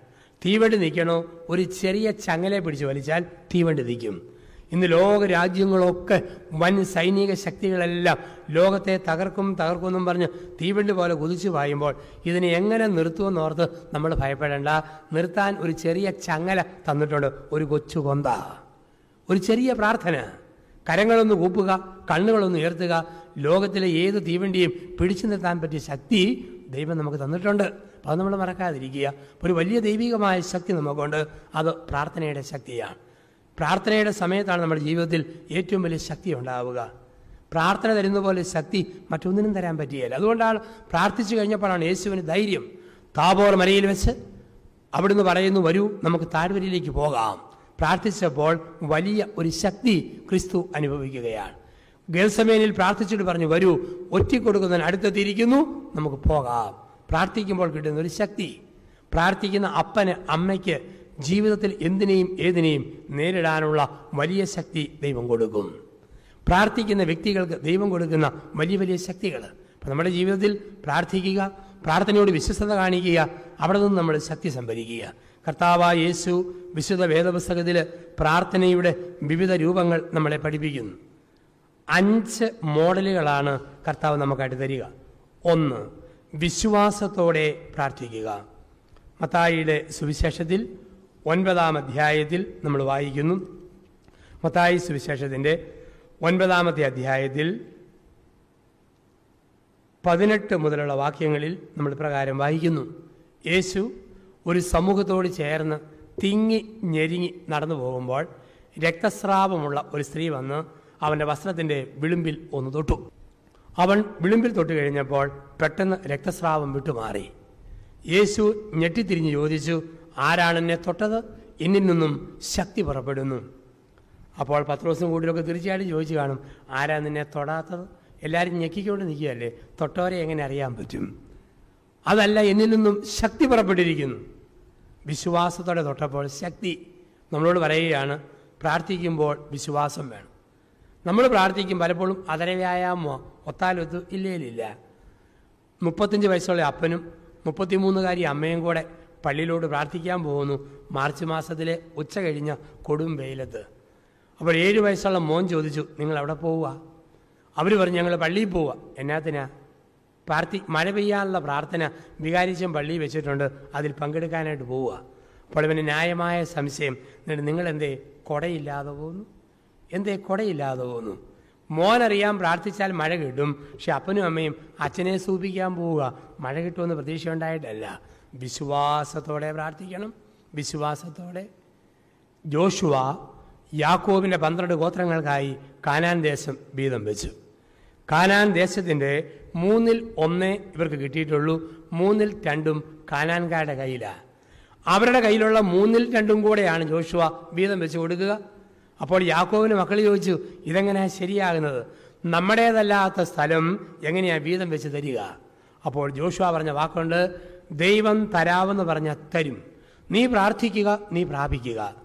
തീവണ്ടി നിൽക്കണോ? ഒരു ചെറിയ ചങ്ങലെ പിടിച്ച് വലിച്ചാൽ തീവണ്ടി നിൽക്കും. ഇന്ന് ലോക രാജ്യങ്ങളൊക്കെ വൻ സൈനിക ശക്തികളെല്ലാം ലോകത്തെ തകർക്കും തകർക്കും എന്നും പറഞ്ഞ് തീവണ്ടി പോലെ കുതിച്ചു പായുമ്പോൾ ഇതിനെ എങ്ങനെ നിർത്തുമെന്ന് ഓർത്ത് നമ്മൾ ഭയപ്പെടേണ്ട. നിർത്താൻ ഒരു ചെറിയ ചങ്ങല തന്നിട്ടുണ്ട് ഒരു കൊച്ചു കൊന്ത. ഒരു ചെറിയ പ്രാർത്ഥന. കരങ്ങളൊന്ന് കൂപ്പുക കണ്ണുകളൊന്ന് ഉയർത്തുക. ലോകത്തിലെ ഏത് തീവണ്ടിയും പിടിച്ചു നിർത്താൻ പറ്റിയ ശക്തി ദൈവം നമുക്ക് തന്നിട്ടുണ്ട്. അപ്പോൾ അത് നമ്മൾ മറക്കാതിരിക്കുക. ഒരു വലിയ ദൈവികമായ ശക്തി നമുക്കുണ്ട്. അത് പ്രാർത്ഥനയുടെ ശക്തിയാണ്. പ്രാർത്ഥനയുടെ സമയത്താണ് നമ്മുടെ ജീവിതത്തിൽ ഏറ്റവും വലിയ ശക്തി ഉണ്ടാവുക. പ്രാർത്ഥന തരുന്ന പോലെ ശക്തി മറ്റൊന്നിനും തരാൻ പറ്റുകയില്ല. അതുകൊണ്ടാണ് പ്രാർത്ഥിച്ചു കഴിഞ്ഞപ്പോഴാണ് യേശുവിന് ധൈര്യം. താപോർ മലയിൽ വെച്ച് അവിടുന്ന് പറയുന്നു വരൂ നമുക്ക് താഴ്വരയിലേക്ക് പോകാം. പ്രാർത്ഥിച്ചപ്പോൾ വലിയ ഒരു ശക്തി ക്രിസ്തു അനുഭവിക്കുകയാണ്. ഗേൽസമേനിൽ പ്രാർത്ഥിച്ചിട്ട് പറഞ്ഞു വരൂ ഒറ്റിക്കൊടുക്കുന്നതിന് അടുത്തെത്തിയിരിക്കുന്നു നമുക്ക് പോകാം. പ്രാർത്ഥിക്കുമ്പോൾ കിട്ടുന്ന ഒരു ശക്തി. പ്രാർത്ഥിക്കുന്ന അപ്പന് അമ്മയ്ക്ക് ജീവിതത്തിൽ എന്തിനേയും ഏതിനേയും നേരിടാനുള്ള വലിയ ശക്തി ദൈവം കൊടുക്കും. പ്രാർത്ഥിക്കുന്ന വ്യക്തികൾക്ക് ദൈവം കൊടുക്കുന്ന വലിയ വലിയ ശക്തികൾ. അപ്പം നമ്മുടെ ജീവിതത്തിൽ പ്രാർത്ഥിക്കുക പ്രാർത്ഥനയോട് വിശ്വസ്തത കാണിക്കുക അവിടെ നിന്ന് നമ്മൾ ശക്തി സംഭരിക്കുക. കർത്താവ യേശു വിശുദ്ധ വേദപുസ്തകത്തിൽ പ്രാർത്ഥനയുടെ വിവിധ രൂപങ്ങൾ നമ്മളെ പഠിപ്പിക്കുന്നു. അഞ്ച് മോഡലുകളാണ് കർത്താവ് നമുക്കായിട്ട് തരിക. ഒന്ന് വിശ്വാസത്തോടെ പ്രാർത്ഥിക്കുക. മത്തായിയുടെ സുവിശേഷത്തിൽ ഒൻപതാം അധ്യായത്തിൽ നമ്മൾ വായിക്കുന്നു. മത്തായി സുവിശേഷത്തിന്റെ ഒൻപതാമത്തെ അധ്യായത്തിൽ പതിനെട്ട് മുതലുള്ള വാക്യങ്ങളിൽ നമ്മൾ പ്രകാരം വായിക്കുന്നു. യേശു ഒരു സമൂഹത്തോട് ചേർന്ന് തിങ്ങി ഞെരിങ്ങി നടന്നു പോകുമ്പോൾ രക്തസ്രാവമുള്ള ഒരു സ്ത്രീ വന്ന് അവന്റെ വസ്ത്രത്തിന്റെ വിളിമ്പിൽ ഒന്ന് തൊട്ടു. അവൻ വിളിമ്പിൽ തൊട്ട് കഴിഞ്ഞപ്പോൾ പെട്ടെന്ന് രക്തസ്രാവം വിട്ടുമാറി. യേശു ഞെട്ടിത്തിരിഞ്ഞ് ചോദിച്ചു ആരാണ് എന്നെ തൊട്ടത്? എന്നിൽ നിന്നും ശക്തി പുറപ്പെടുന്നു. അപ്പോൾ പത്ത് ദിവസം കൂടുതലൊക്കെ തീർച്ചയായിട്ടും ചോദിച്ചു കാണും ആരാ നിന്നെ തൊടാത്തത്? എല്ലാവരും ഞെക്കിക്കൊണ്ട് നിൽക്കുകയല്ലേ? തൊട്ടവരെ എങ്ങനെ അറിയാൻ പറ്റും? അതല്ല എന്നിൽ നിന്നും ശക്തി പുറപ്പെട്ടിരിക്കുന്നു. വിശ്വാസത്തോടെ തൊട്ടപ്പോൾ ശക്തി നമ്മളോട് പറയുകയാണ് പ്രാർത്ഥിക്കുമ്പോൾ വിശ്വാസം വേണം. നമ്മൾ പ്രാർത്ഥിക്കും പലപ്പോഴും അതര വ്യായാമോ? ഒത്താലൊത്ത് ഇല്ലേലില്ല. മുപ്പത്തഞ്ച് വയസ്സുള്ള അപ്പനും മുപ്പത്തിമൂന്നുകാരി അമ്മയും കൂടെ പള്ളിയിലോട്ട് പ്രാർത്ഥിക്കാൻ പോകുന്നു. മാർച്ച് മാസത്തിലെ ഉച്ച കഴിഞ്ഞ കൊടും വെയിലത്ത്. അപ്പോൾ ഏഴ് വയസ്സുള്ള മോൻ ചോദിച്ചു നിങ്ങൾ അവിടെ പോവുക? അവർ പറഞ്ഞു ഞങ്ങൾ പള്ളിയിൽ പോവുക. എന്നാത്തിനാ? പ്രാർത്ഥി മഴ പെയ്യാനുള്ള പ്രാർത്ഥന വികാരിച്ചും പള്ളിയിൽ വെച്ചിട്ടുണ്ട്. അതിൽ പങ്കെടുക്കാനായിട്ട് പോവുക. അപ്പോൾ ഇവന് ന്യായമായ സംശയം എന്നിട്ട് നിങ്ങൾ എന്തേ കൊടയില്ലാതെ പോകുന്നു എന്തേ കൊടയില്ലാതെ പോകുന്നു മോനറിയാൻ പ്രാർത്ഥിച്ചാൽ മഴ കിട്ടും. പക്ഷെ അപ്പനും അമ്മയും അച്ഛനെ സൂപിക്കാൻ പോവുക. മഴ കിട്ടുമെന്ന് പ്രതീക്ഷ ഉണ്ടായിട്ടല്ല വിശ്വാസത്തോടെ പ്രാർത്ഥിക്കണം. വിശ്വാസത്തോടെ. ജോഷുവ യാക്കോബിന്റെ പന്ത്രണ്ട് ഗോത്രങ്ങൾക്കായി കാനാൻ ദേശം വീതം വെച്ചു. കാനാൻ ദേശത്തിന്റെ മൂന്നിൽ ഒന്നേ ഇവർക്ക് കിട്ടിയിട്ടുള്ളൂ. മൂന്നിൽ രണ്ടും കാനാൻകാരുടെ കയ്യിലാണ് അവരുടെ കയ്യിലുള്ള മൂന്നിൽ രണ്ടും കൂടെയാണ് ജോഷുവ വീതം വെച്ച് കൊടുക്കുക. അപ്പോൾ യാക്കോവിന് മക്കൾ ചോദിച്ചു ഇതെങ്ങനെയാണ് ശരിയാകുന്നത്? നമ്മുടേതല്ലാത്ത സ്ഥലം എങ്ങനെയാണ് വീതം വെച്ച് തരിക? അപ്പോൾ ജോഷുവ പറഞ്ഞ വാക്കുണ്ട് ദൈവം തരാമെന്ന് പറഞ്ഞാൽ തരും. നീ പ്രാർത്ഥിക്കുക നീ പ്രാപിക്കുക.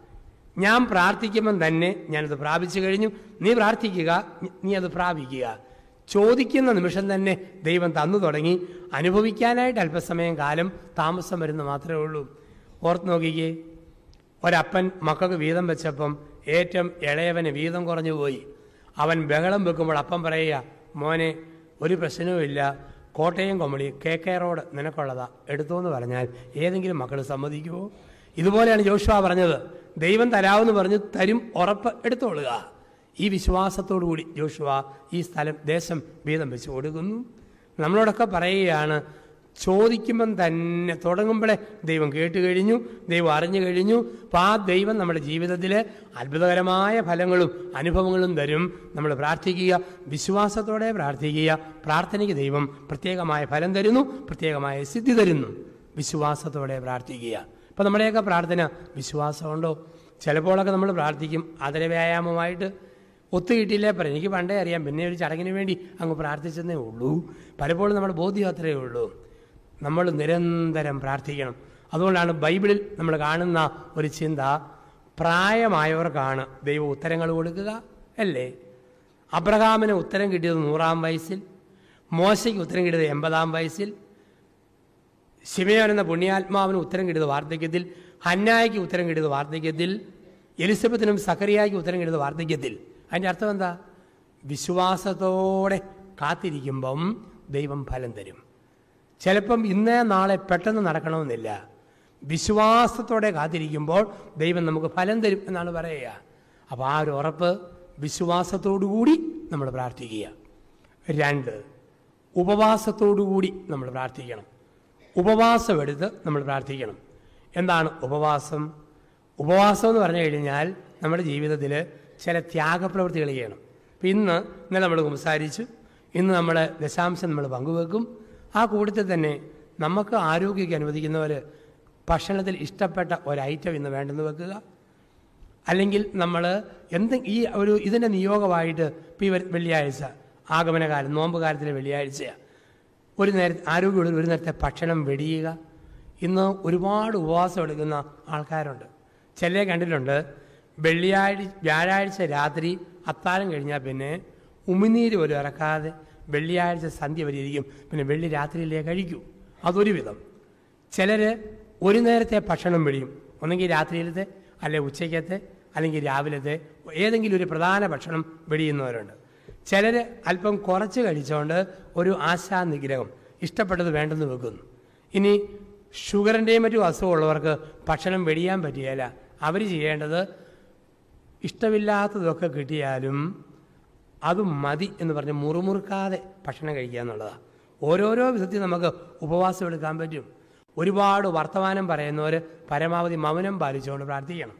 ഞാൻ പ്രാർത്ഥിക്കുമ്പം തന്നെ ഞാനത് പ്രാപിച്ചു കഴിഞ്ഞു. നീ പ്രാർത്ഥിക്കുക നീ അത് പ്രാപിക്കുക. ചോദിക്കുന്ന നിമിഷം തന്നെ ദൈവം തന്നു തുടങ്ങി. അനുഭവിക്കാനായിട്ട് അല്പസമയം കാലം താമസം വരുന്ന മാത്രമേ ഉള്ളൂ. ഓർത്ത് നോക്കിക്കേ. ഒരപ്പൻ മക്കൾക്ക് വീതം വെച്ചപ്പം ഏറ്റവും ഇളയവന് വീതം കുറഞ്ഞു പോയി. അവൻ ബഹളം വെക്കുമ്പോൾ അപ്പം പറയുക മോനെ ഒരു പ്രശ്നവുമില്ല. Kottayam Kumily K K road നിനക്കുള്ളതാ. എടുത്തു എന്ന് പറഞ്ഞാൽ ഏതെങ്കിലും മക്കൾ സമ്മതിക്കുമോ ഇതുപോലെയാണ് ജോഷുവ പറഞ്ഞത്. ദൈവം തരാമെന്ന് പറഞ്ഞ് തരും ഉറപ്പ് എടുത്തോളുക. ഈ വിശ്വാസത്തോടു കൂടി ജോഷുവ ഈ സ്ഥലം ദേശം വീതം വെച്ച് കൊടുക്കുന്നു നമ്മളോടൊക്കെ പറയുകയാണ് ചോദിക്കുമ്പം തന്നെ തുടങ്ങുമ്പോഴേ ദൈവം കേട്ട് കഴിഞ്ഞു ദൈവം അറിഞ്ഞു കഴിഞ്ഞു. അപ്പം ആ ദൈവം നമ്മുടെ ജീവിതത്തിൽ അത്ഭുതകരമായ ഫലങ്ങളും അനുഭവങ്ങളും തരും. നമ്മൾ പ്രാർത്ഥിക്കുക വിശ്വാസത്തോടെ പ്രാർത്ഥിക്കുക. പ്രാർത്ഥനയ്ക്ക് ദൈവം പ്രത്യേകമായ ഫലം തരുന്നു പ്രത്യേകമായ സിദ്ധി തരുന്നു. വിശ്വാസത്തോടെ പ്രാർത്ഥിക്കുക. അപ്പം നമ്മുടെയൊക്കെ പ്രാർത്ഥന വിശ്വാസമുണ്ടോ? ചിലപ്പോഴൊക്കെ നമ്മൾ പ്രാർത്ഥിക്കും അതര വ്യായാമമായിട്ട്. ഒത്തുകിട്ടിയില്ലേ പറയും എനിക്ക് പണ്ടേ അറിയാം. പിന്നെ ഒരു ചടങ്ങിന് വേണ്ടി അങ്ങ് പ്രാർത്ഥിച്ചെന്നേ ഉള്ളൂ. പലപ്പോഴും നമ്മുടെ ബോധ്യം അത്രയേ ഉള്ളൂ. നമ്മൾ നിരന്തരം പ്രാർത്ഥിക്കണം. അതുകൊണ്ടാണ് ബൈബിളിൽ നമ്മൾ കാണുന്ന ഒരു ചിന്ത പ്രായമായവർക്കാണ് ദൈവം ഉത്തരങ്ങൾ കൊടുക്കുക അല്ലേ? അബ്രഹാമിന് ഉത്തരം കിട്ടിയത് നൂറാം വയസ്സിൽ മോശയ്ക്ക് ഉത്തരം കിട്ടിയത് എൺപതാം വയസ്സിൽ ശിമയോൻ എന്ന പുണ്യാത്മാവിന് ഉത്തരം കിട്ടിയത് വാർദ്ധക്യത്തിൽ ഹന്നായ്ക്ക് ഉത്തരം കിട്ടിയത് വാർദ്ധക്യത്തിൽ എലിസബത്തിനും സക്കറിയായ്ക്ക് ഉത്തരം കിട്ടിയത് വാർദ്ധക്യത്തിൽ. അതിന്റെ അർത്ഥം എന്താ? വിശ്വാസത്തോടെ കാത്തിരിക്കുമ്പം ദൈവം ഫലം തരും. ചിലപ്പം ഇന്നേ നാളെ പെട്ടെന്ന് നടക്കണമെന്നില്ല. വിശ്വാസത്തോടെ കാത്തിരിക്കുമ്പോൾ ദൈവം നമുക്ക് ഫലം തരും എന്നാണ് പറയുക. അപ്പോൾ ആ ഒരു ഉറപ്പ് വിശ്വാസത്തോടുകൂടി നമ്മൾ പ്രാർത്ഥിക്കുക. രണ്ട് ഉപവാസത്തോടുകൂടി നമ്മൾ പ്രാർത്ഥിക്കണം. ഉപവാസം എടുത്ത് നമ്മൾ പ്രാർത്ഥിക്കണം. എന്താണ് ഉപവാസം? ഉപവാസം എന്ന് പറഞ്ഞു കഴിഞ്ഞാൽ നമ്മുടെ ജീവിതത്തിൽ ചില ത്യാഗപ്രവൃത്തികൾ ചെയ്യണം. ഇപ്പം ഇന്ന് ഇന്നലെ നമ്മൾ സംസാരിച്ചു. ഇന്ന് നമ്മൾ ദശാംശം നമ്മൾ പങ്കുവെക്കും. ആ കൂട്ടത്തിൽ തന്നെ നമുക്ക് ആരോഗ്യമൊക്കെ അനുവദിക്കുന്നവർ ഭക്ഷണത്തിൽ ഇഷ്ടപ്പെട്ട ഒരു ഐറ്റം ഇന്ന് വേണ്ടെന്ന് വെക്കുക. അല്ലെങ്കിൽ നമ്മൾ എന്ത് ഈ ഒരു ഇതിന്റെ നിയോഗമായിട്ട് ഇപ്പോൾ ഈ വെള്ളിയാഴ്ച ആഗമനകാലം നോമ്പ് കാലത്തിലെ വെള്ളിയാഴ്ചയാണ് ഒരു നേരത്തെ ആരോഗ്യമുള്ള ഒരു നേരത്തെ ഭക്ഷണം വെടിയുക. ഇന്ന് ഒരുപാട് ഉപവാസം എടുക്കുന്ന ആൾക്കാരുണ്ട്. ചിലരെ കണ്ടിട്ടുണ്ട് വെള്ളിയാഴ്ച വ്യാഴാഴ്ച രാത്രി അത്താഴം കഴിഞ്ഞാൽ പിന്നെ ഉമിനീര് പോലും ഇറക്കാതെ വെള്ളിയാഴ്ച സന്ധ്യ വരെ ഇരിക്കും. പിന്നെ വെള്ളി രാത്രിയിലേ കഴിക്കൂ. അതൊരു വിധം ചിലർ ഒരു നേരത്തെ ഭക്ഷണം വെളിയും. ഒന്നെങ്കിൽ രാത്രിയിലത്തെ അല്ലെ ഉച്ചയ്ക്കത്തെ അല്ലെങ്കിൽ രാവിലത്തെ ഏതെങ്കിലും ഒരു പ്രധാന ഭക്ഷണം വെടിയുന്നവരുണ്ട് ചിലർ അല്പം കുറച്ച് കഴിച്ചുകൊണ്ട് ഒരു ആശാ നിഗ്രഹം ഇഷ്ടപ്പെട്ടത് വേണ്ടെന്ന് വെക്കുന്നു. ഇനി ഷുഗറിന്റെയും മറ്റും അസുഖമുള്ളവർക്ക് ഭക്ഷണം വെടിയാൻ പറ്റുകയില്ല അവർ ചെയ്യേണ്ടത് ഇഷ്ടമില്ലാത്തതൊക്കെ കിട്ടിയാലും അത് മതി എന്ന് പറഞ്ഞ് മുറുമുറുക്കാതെ ഭക്ഷണം കഴിക്കുക എന്നുള്ളതാണ് ഓരോരോ വിധത്തിൽ നമുക്ക് ഉപവാസം എടുക്കാൻ പറ്റും. ഒരുപാട് വർത്തമാനം പറയുന്നവർ പരമാവധി മൗനം പാലിച്ചുകൊണ്ട് പ്രാർത്ഥിക്കണം.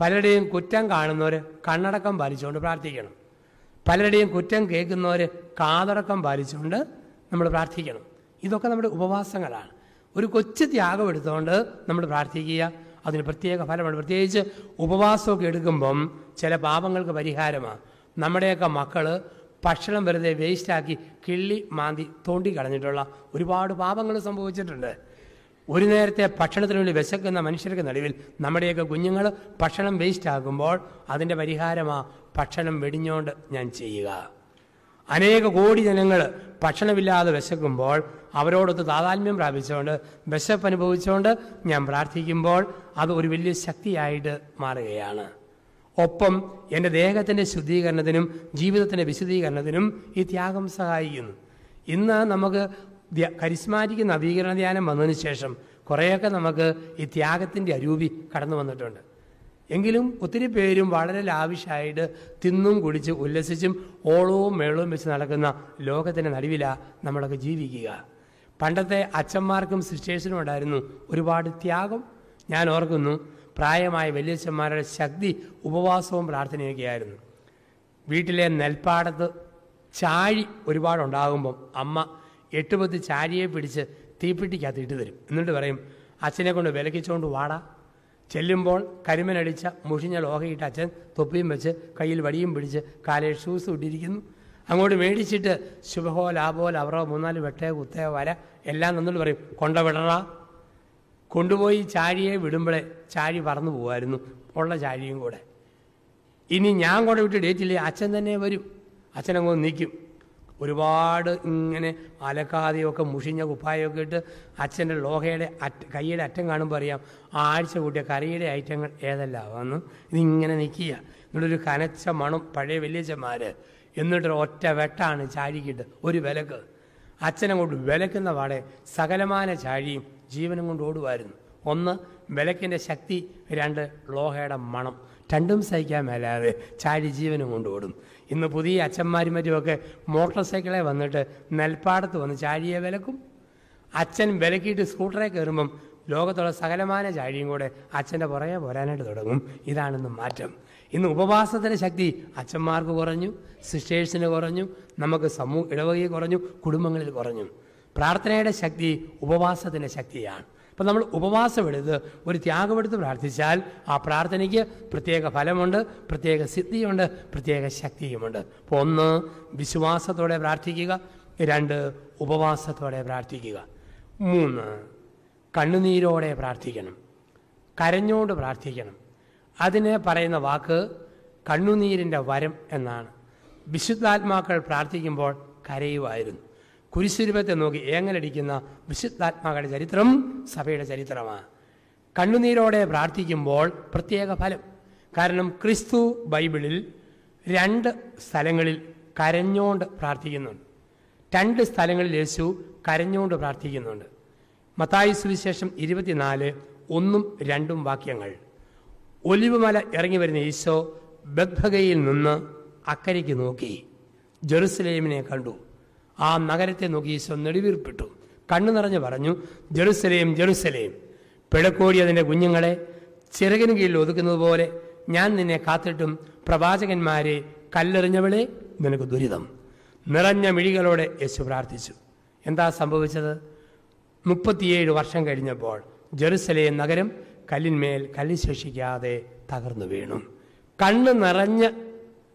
പലരുടെയും കുറ്റം കാണുന്നവർ കണ്ണടക്കം പാലിച്ചുകൊണ്ട് പ്രാർത്ഥിക്കണം. പലരുടെയും കുറ്റം കേൾക്കുന്നവർ കാതടക്കം പാലിച്ചുകൊണ്ട് നമ്മൾ പ്രാർത്ഥിക്കണം. ഇതൊക്കെ നമ്മുടെ ഉപവാസങ്ങളാണ്. ഒരു കൊച്ചു ത്യാഗം എടുത്തുകൊണ്ട് നമ്മൾ പ്രാർത്ഥിക്കുക. അതിന് പ്രത്യേക ഫലമാണ്. പ്രത്യേകിച്ച് ഉപവാസമൊക്കെ എടുക്കുമ്പം ചില പാപങ്ങൾക്ക് പരിഹാരമാണ് നമ്മുടെയൊക്കെ മക്കൾ ഭക്ഷണം വെറുതെ വേസ്റ്റാക്കി കിള്ളി മാന്തി തോണ്ടി കളഞ്ഞിട്ടുള്ള ഒരുപാട് പാപങ്ങൾ സംഭവിച്ചിട്ടുണ്ട്. ഒരു നേരത്തെ ഭക്ഷണത്തിന് വേണ്ടി വിശക്കുന്ന മനുഷ്യർക്ക് നടുവിൽ നമ്മുടെയൊക്കെ കുഞ്ഞുങ്ങൾ ഭക്ഷണം വേസ്റ്റ് ആകുമ്പോൾ അതിന്റെ പരിഹാരമാ ഭക്ഷണം വെടിഞ്ഞോണ്ട് ഞാൻ ചെയ്യുക. അനേക കോടി ജനങ്ങൾ ഭക്ഷണമില്ലാതെ വിശക്കുമ്പോൾ അവരോടൊത്ത് താതാത്മ്യം പ്രാപിച്ചുകൊണ്ട് വിശപ്പ് അനുഭവിച്ചുകൊണ്ട് ഞാൻ പ്രാർത്ഥിക്കുമ്പോൾ അത് ഒരു വലിയ ശക്തിയായിട്ട് മാറുകയാണ്. ഒപ്പം എന്റെ ദേഹത്തിന്റെ ശുദ്ധീകരണത്തിനും ജീവിതത്തിന്റെ വിശുദ്ധീകരണത്തിനും ഈ ത്യാഗം സഹായിക്കുന്നു. ഇന്ന് നമുക്ക് കരിസ്മാറ്റിക് നവീകരണ ധ്യാനം വന്നതിന് ശേഷം കുറേയൊക്കെ നമുക്ക് ഈ ത്യാഗത്തിന്റെ അരൂപി കടന്നു വന്നിട്ടുണ്ട്. എങ്കിലും ഒത്തിരി പേരും വളരെ ലാവിഷായിട്ട് തിന്നും കുടിച്ച് ഉല്ലസിച്ചും ഓളവും മേളവും വെച്ച് നടക്കുന്ന ലോകത്തിന്റെ നടുവിലാണ് നമ്മളൊക്കെ ജീവിക്കുക. പണ്ടത്തെ അച്ഛന്മാർക്കും സിസ്റ്റേഴ്സിനും ഉണ്ടായിരുന്നു ഒരുപാട് ത്യാഗം. ഞാൻ ഓർക്കുന്നു പ്രായമായ വലിയച്ഛന്മാരുടെ ശക്തി ഉപവാസവും പ്രാർത്ഥനയൊക്കെയായിരുന്നു. വീട്ടിലെ നെൽപ്പാടത്ത് ചാഴി ഒരുപാടുണ്ടാകുമ്പം അമ്മ എട്ടുപത്ത് ചാരിയെ പിടിച്ച് തീപ്പെട്ടിക്കകത്ത് ഇട്ട് തരും. എന്നിട്ട് പറയും അച്ഛനെ കൊണ്ട് വിലക്കിച്ചുകൊണ്ട് വാടാ. ചെല്ലുമ്പോൾ കരിമനടിച്ച മുഷിഞ്ഞ ലോഹയിട്ട് അച്ഛൻ തൊപ്പിയും വെച്ച് കയ്യിൽ വടിയും പിടിച്ച് കാലിൽ ഷൂസ് ഇട്ടിരിക്കുന്നു. അങ്ങോട്ട് മേടിച്ചിട്ട് ശുഭഹോ ലാഭോ ലവറോ മൂന്നാൽ വെട്ടയോ കുത്തയോ വര എല്ലാം നിന്നിട്ട് പറയും കൊണ്ട വിടറാ കൊണ്ടുപോയി ചാഴിയെ വിടുമ്പോഴേ ചാരി പറന്നു പോകുമായിരുന്നു ഉള്ള ചാഴിയും കൂടെ. ഇനി ഞാൻ കൂടെ വിട്ട് ഡേറ്റില്ലേ അച്ഛൻ തന്നെ വരും. അച്ഛനങ്ങ് നിൽക്കും. ഒരുപാട് ഇങ്ങനെ അലക്കാതെയൊക്കെ മുഷിഞ്ഞ കുപ്പായൊക്കെ ഇട്ട് അച്ഛന്റെ ലോഹയുടെ അറ്റ കൈയുടെ അറ്റം കാണുമ്പോൾ അറിയാം. ആഴ്ച കൂട്ടിയ കറിയുടെ ഐറ്റങ്ങൾ ഏതെല്ലാം വന്നു ഇതിങ്ങനെ നിൽക്കുക എന്നിട്ടൊരു കനച്ച മണം പഴയ വലിയച്ഛന്മാർ എന്നിട്ടൊരു ഒറ്റ വെട്ടാണ് ചാഴിക്കിട്ട് ഒരു വിലക്ക്. അച്ഛനങ്ങോട്ട് വിലക്കുന്ന പാടെ സകലമാന ചാഴിയും ജീവനും കൊണ്ട് ഓടുമായിരുന്നു ഒന്ന് വിലക്കിന്റെ ശക്തി രണ്ട് ലോഹയുടെ മണം. രണ്ടും സഹിക്കാൻ മേലാതെ ചാഴി ജീവനും കൊണ്ട് ഓടും. ഇന്ന് പുതിയ അച്ഛന്മാരും മറ്റുമൊക്കെ മോട്ടോർ സൈക്കിളെ വന്നിട്ട് നെൽപ്പാടത്ത് വന്ന് ചാഴിയെ വിലക്കും അച്ഛൻ വിലക്കിയിട്ട് സ്കൂട്ടറെ കയറുമ്പം ലോകത്തുള്ള സകലമാന ചാഴിയും കൂടെ അച്ഛന്റെ പുറകെ പോരാനായിട്ട് തുടങ്ങും. ഇതാണിന്ന് മാറ്റം. ഇന്ന് ഉപവാസത്തിന്റെ ശക്തി അച്ഛന്മാർക്ക് കുറഞ്ഞു സിസ്റ്റേഴ്സിന് കുറഞ്ഞു നമുക്ക് സമൂഹ ഇടവകയിൽ കുറഞ്ഞു കുടുംബങ്ങളിൽ കുറഞ്ഞു. പ്രാർത്ഥനയുടെ ശക്തി ഉപവാസത്തിന്റെ ശക്തിയാണ്. അപ്പം നമ്മൾ ഉപവാസം ഉപവാസമെടുത്ത് ഒരു ത്യാഗമെടുത്ത് പ്രാർത്ഥിച്ചാൽ ആ പ്രാർത്ഥനയ്ക്ക് പ്രത്യേക ഫലമുണ്ട് പ്രത്യേക സിദ്ധിയുണ്ട് പ്രത്യേക ശക്തിയുമുണ്ട്. അപ്പോൾ ഒന്ന് വിശ്വാസത്തോടെ പ്രാർത്ഥിക്കുക. രണ്ട് ഉപവാസത്തോടെ പ്രാർത്ഥിക്കുക. മൂന്ന് കണ്ണുനീരോടെ പ്രാർത്ഥിക്കണം. കരഞ്ഞോണ്ട് പ്രാർത്ഥിക്കണം. അതിന് പറയുന്ന വാക്ക് കണ്ണുനീരിന്റെ വരം എന്നാണ്. വിശുദ്ധാത്മാക്കൾ പ്രാർത്ഥിക്കുമ്പോൾ കരയുമായിരുന്നു കുരിശുരൂപത്തെ നോക്കി ഏങ്ങലടിക്കുന്ന വിശുദ്ധാത്മാക്കളുടെ ചരിത്രം സഭയുടെ ചരിത്രമാണ്. കണ്ണുനീരോടെ പ്രാർത്ഥിക്കുമ്പോൾ പ്രത്യേക ഫലം. കാരണം ക്രിസ്തു ബൈബിളിൽ രണ്ട് സ്ഥലങ്ങളിൽ കരഞ്ഞോണ്ട് പ്രാർത്ഥിക്കുന്നുണ്ട്. രണ്ട് സ്ഥലങ്ങളിൽ യേശു കരഞ്ഞുകൊണ്ട് പ്രാർത്ഥിക്കുന്നുണ്ട്. മത്തായി സുവിശേഷം ഇരുപത്തിനാല് ഒന്നും രണ്ടും വാക്യങ്ങൾ. ഒലിവുമല ഇറങ്ങി വരുന്ന ഈശോ ബദ്ഭഗയിൽ നിന്ന് അക്കരയ്ക്ക് നോക്കി. ജെറുസലേമിനെ കണ്ടു. ആ നഗരത്തെ നോക്കി ഈശോ നെടുവീർപ്പിട്ടു. കണ്ണു നിറഞ്ഞു പറഞ്ഞു ജെറുസലേം ജെറുസലേം പിഴക്കോടി അതിന്റെ കുഞ്ഞുങ്ങളെ ചിറകിന് കീഴിൽ ഒതുക്കുന്നത് പോലെ ഞാൻ നിന്നെ കാത്തിട്ടും പ്രവാചകന്മാരെ കല്ലെറിഞ്ഞവളെ നിനക്ക് ദുരിതം. നിറഞ്ഞ മിഴികളോടെ യേശു പ്രാർത്ഥിച്ചു. എന്താ സംഭവിച്ചത്? മുപ്പത്തിയേഴ് വർഷം കഴിഞ്ഞപ്പോൾ ജെറുസലേം നഗരം കല്ലിന്മേൽ കല്ല് ശേഷിക്കാതെ തകർന്നു വീണു. കണ്ണ് നിറഞ്ഞ്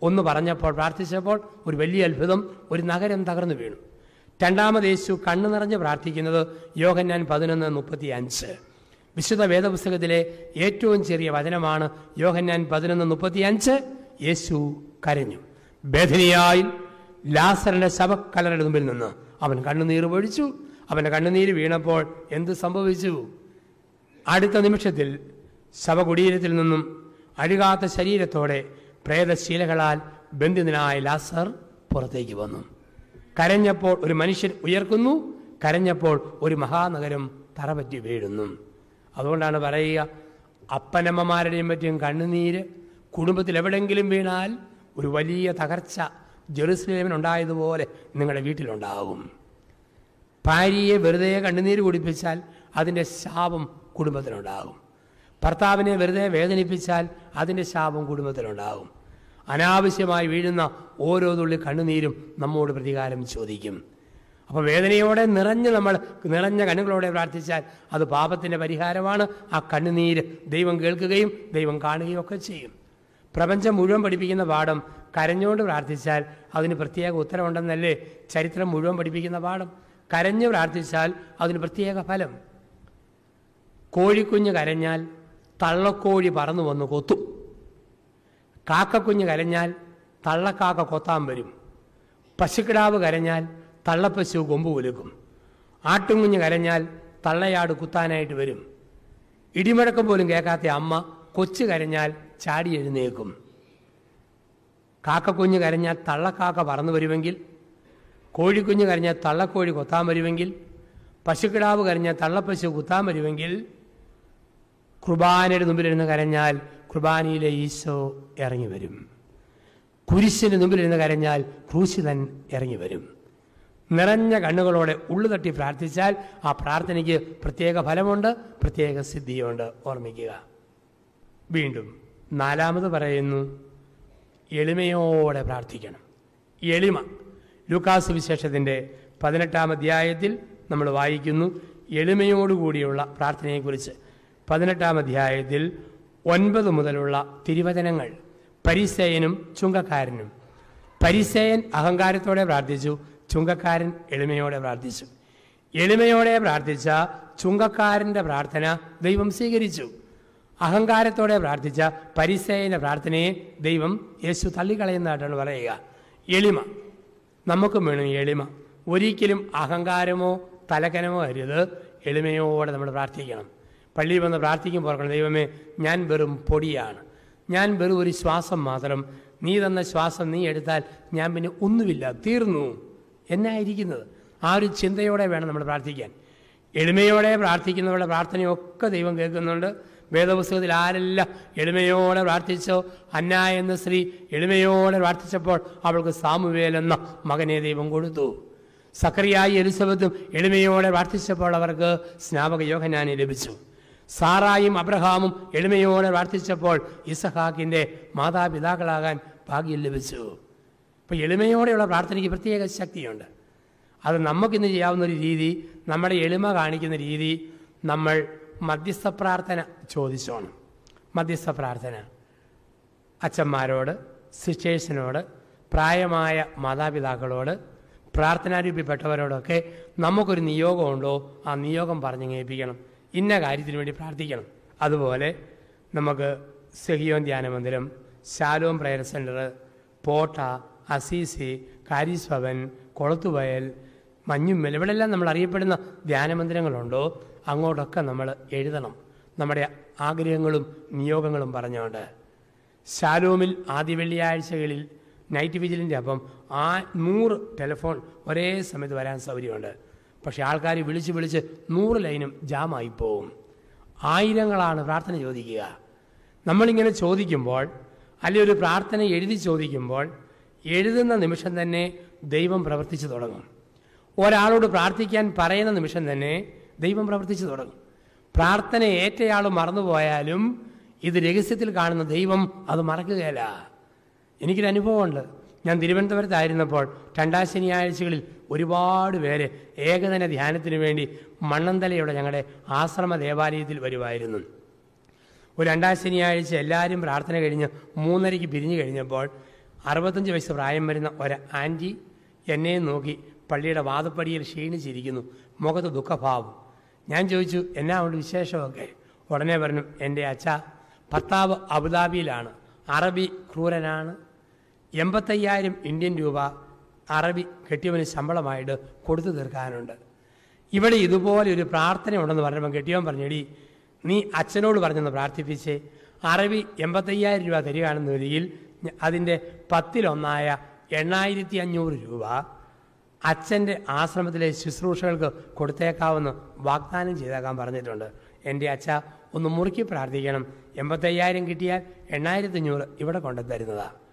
ഒന്ന് പറഞ്ഞപ്പോൾ പ്രാർത്ഥിച്ചപ്പോൾ ഒരു വലിയ അത്ഭുതം ഒരു നഗരം തകർന്നു വീണു. രണ്ടാമത് യേശു കണ്ണു നിറഞ്ഞ് പ്രാർത്ഥിക്കുന്നത് യോഹന്നാൻ പതിനൊന്ന് മുപ്പത്തി അഞ്ച് വിശുദ്ധ വേദപുസ്തകത്തിലെ ഏറ്റവും ചെറിയ വചനമാണ് യോഹന്നാൻ പതിനൊന്ന് മുപ്പത്തി അഞ്ച് യേശു കരഞ്ഞു. ബേധനിയായി ലാസറിന്റെ ശവക്കലരുടെ മുമ്പിൽ നിന്ന് അവൻ കണ്ണുനീർ പൊഴിച്ചു. അവന്റെ കണ്ണുനീര് വീണപ്പോൾ എന്ത് സംഭവിച്ചു? അടുത്ത നിമിഷത്തിൽ ശവകുടീരത്തിൽ നിന്നും അഴുകാത്ത ശരീരത്തോടെ പ്രേതശീലകളാൽ ബന്ധിതനായ ലാസർ പുറത്തേക്ക് വന്നു. കരഞ്ഞപ്പോൾ ഒരു മനുഷ്യൻ ഉയർക്കുന്നു കരഞ്ഞപ്പോൾ ഒരു മഹാനഗരം തറപറ്റി വീഴുന്നു. അതുകൊണ്ടാണ് പറയുക അപ്പനമ്മമാരുടെയും പറ്റിയും കണ്ണുനീര് കുടുംബത്തിൽ എവിടെങ്കിലും വീണാൽ ഒരു വലിയ തകർച്ച ജെറുസലേമിനുണ്ടായതുപോലെ നിങ്ങളുടെ വീട്ടിലുണ്ടാകും ഭാര്യയെ വെറുതെ കണ്ണുനീര് കുടിപ്പിച്ചാൽ അതിന്റെ ശാപം കുടുംബത്തിലുണ്ടാകും. ഭർത്താവിനെ വെറുതെ വേദനിപ്പിച്ചാൽ അതിന്റെ ശാപം കുടുംബത്തിലുണ്ടാകും. അനാവശ്യമായി വീഴുന്ന ഓരോ തുള്ളി കണ്ണുനീരും നമ്മോട് പ്രതികാരം ചോദിക്കും. അപ്പോൾ വേദനയോടെ നിറഞ്ഞ് നമ്മൾ നിറഞ്ഞ കണ്ണുകളോടെ പ്രാർത്ഥിച്ചാൽ അത് പാപത്തിന്റെ പരിഹാരമാണ്. ആ കണ്ണുനീര് ദൈവം കേൾക്കുകയും ദൈവം കാണുകയും ഒക്കെ ചെയ്യും. പ്രപഞ്ചം മുഴുവൻ പഠിപ്പിക്കുന്ന പാഠം കരഞ്ഞുകൊണ്ട് പ്രാർത്ഥിച്ചാൽ അതിന് പ്രത്യേക ഉത്തരവുണ്ടെന്നല്ലേ ചരിത്രം മുഴുവൻ പഠിപ്പിക്കുന്ന പാഠം? കരഞ്ഞ് പ്രാർത്ഥിച്ചാൽ അതിന് പ്രത്യേക ഫലം. കോഴിക്കുഞ്ഞ് കരഞ്ഞാൽ തള്ളക്കോഴി പറന്നു വന്ന് കൊത്തും. കാക്കക്കുഞ്ഞ് കരഞ്ഞാൽ തള്ളക്കാക്ക കൊത്താൻ വരും. പശുക്കിടാവ് കരഞ്ഞാൽ തള്ളപ്പശു കൊമ്പ് കുലുക്കും ആട്ടുംകുഞ്ഞ് കരഞ്ഞാൽ തള്ളയാട് കുത്താനായിട്ട് വരും. ഇടിമുഴക്കം പോലും കേൾക്കാത്ത അമ്മ കൊച്ചു കരഞ്ഞാൽ ചാടി എഴുന്നേക്കും കാക്കക്കുഞ്ഞ് കരഞ്ഞാൽ തള്ളക്കാക്ക പറന്നു വരുമെങ്കിൽ കോഴിക്കുഞ്ഞ് കരഞ്ഞാൽ തള്ളക്കോഴി കൊത്താൻ വരുമെങ്കിൽ പശുക്കിടാവ് കരഞ്ഞാൽ തള്ളപ്പശു കുത്താൻ വരുമെങ്കിൽ കുർബാനയുടെ മുമ്പിലിരുന്ന് കരഞ്ഞാൽ കുർബാനയിലെ ഈശോ ഇറങ്ങി വരും കുരിശിന് മുമ്പിലിരുന്ന് കരഞ്ഞാൽ ക്രൂശിതൻ ഇറങ്ങി വരും നിറഞ്ഞ കണ്ണുകളോടെ ഉള്ളു തട്ടി പ്രാർത്ഥിച്ചാൽ ആ പ്രാർത്ഥനയ്ക്ക് പ്രത്യേക ഫലമുണ്ട് പ്രത്യേക സിദ്ധിയുണ്ട്. ഓർമ്മിക്കുക. വീണ്ടും നാലാമത് പറയുന്നു എളിമയോടെ പ്രാർത്ഥിക്കണം. എളിമ. ലൂക്കാസ് വിശേഷത്തിന്റെ പതിനെട്ടാം അധ്യായത്തിൽ നമ്മൾ വായിക്കുന്നു എളിമയോടുകൂടിയുള്ള പ്രാർത്ഥനയെക്കുറിച്ച്. പതിനെട്ടാം അധ്യായത്തിൽ ഒൻപത് മുതലുള്ള തിരുവചനങ്ങൾ. പരിസേയനും ചുങ്കക്കാരനും. പരിസേയൻ അഹങ്കാരത്തോടെ പ്രാർത്ഥിച്ചു ചുങ്കക്കാരൻ എളിമയോടെ പ്രാർത്ഥിച്ചു. എളിമയോടെ പ്രാർത്ഥിച്ച ചുങ്കക്കാരന്റെ പ്രാർത്ഥന ദൈവം സ്വീകരിച്ചു. അഹങ്കാരത്തോടെ പ്രാർത്ഥിച്ച പരിസേയന്റെ പ്രാർത്ഥനയെ ദൈവം യേശു തള്ളിക്കളയുന്നതായിട്ടാണ് പറയുക. എളിമ. നമുക്കും വേണം എളിമ. ഒരിക്കലും അഹങ്കാരമോ തലകനമോ അരുത്. എളിമയോടെ നമ്മൾ പ്രാർത്ഥിക്കണം. പള്ളിയിൽ വന്ന് പ്രാർത്ഥിക്കുമ്പോൾ ഓർക്കണം ദൈവമേ ഞാൻ വെറും പൊടിയാണ്. ഞാൻ വെറും ഒരു ശ്വാസം മാത്രം. നീ തന്ന ശ്വാസം നീ എടുത്താൽ ഞാൻ പിന്നെ ഒന്നുമില്ല തീർന്നു. എന്നായിരിക്കുന്നത്. ആ ഒരു ചിന്തയോടെ വേണം നമ്മൾ പ്രാർത്ഥിക്കാൻ. എളിമയോടെ പ്രാർത്ഥിക്കുന്നവരുടെ പ്രാർത്ഥനയൊക്കെ ദൈവം കേൾക്കുന്നുണ്ട്. വേദപുസ്തകത്തിൽ ആരെല്ലാം എളിമയോടെ പ്രാർത്ഥിച്ചോ? അന്ന എന്ന സ്ത്രീ എളിമയോടെ പ്രാർത്ഥിച്ചപ്പോൾ അവൾക്ക് സാമുവേൽ എന്ന മകനെ ദൈവം കൊടുത്തു. സക്കറിയായി എലിസബത്തും എളിമയോടെ പ്രാർത്ഥിച്ചപ്പോൾ അവർക്ക് സ്നാപക യോഹനാനെ ലഭിച്ചു. സാറായും അബ്രഹാമും എളിമയോടെ പ്രാർത്ഥിച്ചപ്പോൾ ഇസഹാക്കിന്റെ മാതാപിതാക്കളാകാൻ ഭാഗ്യം ലഭിച്ചു. അപ്പോൾ എളിമയോടെയുള്ള പ്രാർത്ഥനയ്ക്ക് പ്രത്യേക ശക്തിയുണ്ട്. അത് നമുക്കിന്ന് ചെയ്യാവുന്ന ഒരു രീതി നമ്മുടെ എളിമ കാണിക്കുന്ന രീതി നമ്മൾ മധ്യസ്ഥ പ്രാർത്ഥന ചോദിച്ചോണം. മധ്യസ്ഥ പ്രാർത്ഥന. അച്ഛന്മാരോട് സിസ്റ്റേഴ്സിനോട് പ്രായമായ മാതാപിതാക്കളോട് പ്രാർത്ഥനാരൂപിപ്പെട്ടവരോടൊക്കെ നമുക്കൊരു നിയോഗമുണ്ടോ? ആ നിയോഗം പറഞ്ഞങ്ങേൽപ്പിക്കണം. ഇന്ന കാര്യത്തിന് വേണ്ടി പ്രാർത്ഥിക്കണം. അതുപോലെ നമുക്ക് സെഹിയോൻ ധ്യാന മന്ദിരം ശാലോം പ്രയർ സെന്റർ പോട്ട അസീസി കാരീസ്ഭവൻ കൊളത്തുവയൽ മഞ്ഞുമ്മൽ ഇവിടെല്ലാം നമ്മൾ അറിയപ്പെടുന്ന ധ്യാനമന്ദിരങ്ങളുണ്ടോ അങ്ങോട്ടൊക്കെ നമ്മൾ എഴുതണം. നമ്മുടെ ആഗ്രഹങ്ങളും നിയോഗങ്ങളും പറഞ്ഞുകൊണ്ട്. ശാലോമിൽ ആദ്യ വെള്ളിയാഴ്ചകളിൽ നൈറ്റ് വിജിലിന്റെ അപ്പം ആ നൂറ് ടെലിഫോൺ ഒരേ സമയത്ത് വരാൻ സൗകര്യമുണ്ട്. പക്ഷേ ആൾക്കാർ വിളിച്ച് വിളിച്ച് നൂറ് ലൈനും ജാമായി പോവും. ആയിരങ്ങളാണ് പ്രാർത്ഥന ചോദിക്കുക. നമ്മളിങ്ങനെ ചോദിക്കുമ്പോൾ അല്ലെങ്കിൽ ഒരു പ്രാർത്ഥന എഴുതി ചോദിക്കുമ്പോൾ എഴുതുന്ന നിമിഷം തന്നെ ദൈവം പ്രവർത്തിച്ചു തുടങ്ങും. ഒരാളോട് പ്രാർത്ഥിക്കാൻ പറയുന്ന നിമിഷം തന്നെ ദൈവം പ്രവർത്തിച്ചു തുടങ്ങും. പ്രാർത്ഥന ഏറ്റയാൾ മറന്നുപോയാലും ഇത് രഹസ്യത്തിൽ കാണുന്ന ദൈവം അത് മറക്കുകയല്ല. എനിക്കൊരു അനുഭവമുണ്ട് ഞാൻ തിരുവനന്തപുരത്തായിരുന്നപ്പോൾ രണ്ടാം ശനിയാഴ്ചകളിൽ ഒരുപാട് പേര് ഏകദിന ധ്യാനത്തിന് വേണ്ടി മണ്ണന്തലയുടെ ഞങ്ങളുടെ ആശ്രമ ദേവാലയത്തിൽ വരുമായിരുന്നു. ഒരു രണ്ടാം ശനിയാഴ്ച എല്ലാവരും പ്രാർത്ഥന കഴിഞ്ഞ് മൂന്നരയ്ക്ക് പിരിഞ്ഞു കഴിഞ്ഞപ്പോൾ അറുപത്തഞ്ച് വയസ്സ് പ്രായം വരുന്ന ഒരു ആന്റി എന്നെ നോക്കി പള്ളിയുടെ വാതപ്പടിയിൽ ക്ഷീണിച്ചിരിക്കുന്നു. മുഖത്ത് ദുഃഖഭാവം. ഞാൻ ചോദിച്ചു എന്നാ ഉണ്ട് വിശേഷമൊക്കെ? ഉടനെ പറഞ്ഞു എന്റെ അച്ഛ ഭർത്താവ് അബുദാബിയിലാണ്. അറബി ക്രൂരനാണ്. എൺപത്തയ്യായിരം ഇന്ത്യൻ രൂപ അറബി കെട്ടിയവന് ശമ്പളമായിട്ട് കൊടുത്തു തീർക്കാനുണ്ട്. ഇവിടെ ഇതുപോലെ ഒരു പ്രാർത്ഥന ഉണ്ടെന്ന് പറഞ്ഞപ്പോൾ കെട്ടിയവൻ പറഞ്ഞെടി നീ അച്ഛനോട് പറഞ്ഞെന്ന് പ്രാർത്ഥിപ്പിച്ച്. അറബി എൺപത്തയ്യായിരം രൂപ തരികയാണെന്ന നിലയിൽ അതിന്റെ പത്തിലൊന്നായ എണ്ണായിരത്തി അഞ്ഞൂറ് രൂപ അച്ഛന്റെ ആശ്രമത്തിലെ ശുശ്രൂഷകൾക്ക് കൊടുത്തേക്കാവുന്ന വാഗ്ദാനം ചെയ്തേക്കാൻ പറഞ്ഞിട്ടുണ്ട്. എന്റെ അച്ഛ ഒന്ന് മുറുക്കി പ്രാർത്ഥിക്കണം. എൺപത്തയ്യായിരം കിട്ടിയാൽ എണ്ണായിരത്തി അഞ്ഞൂറ് ഇവിടെ കൊണ്ടു തരുന്നതാണ്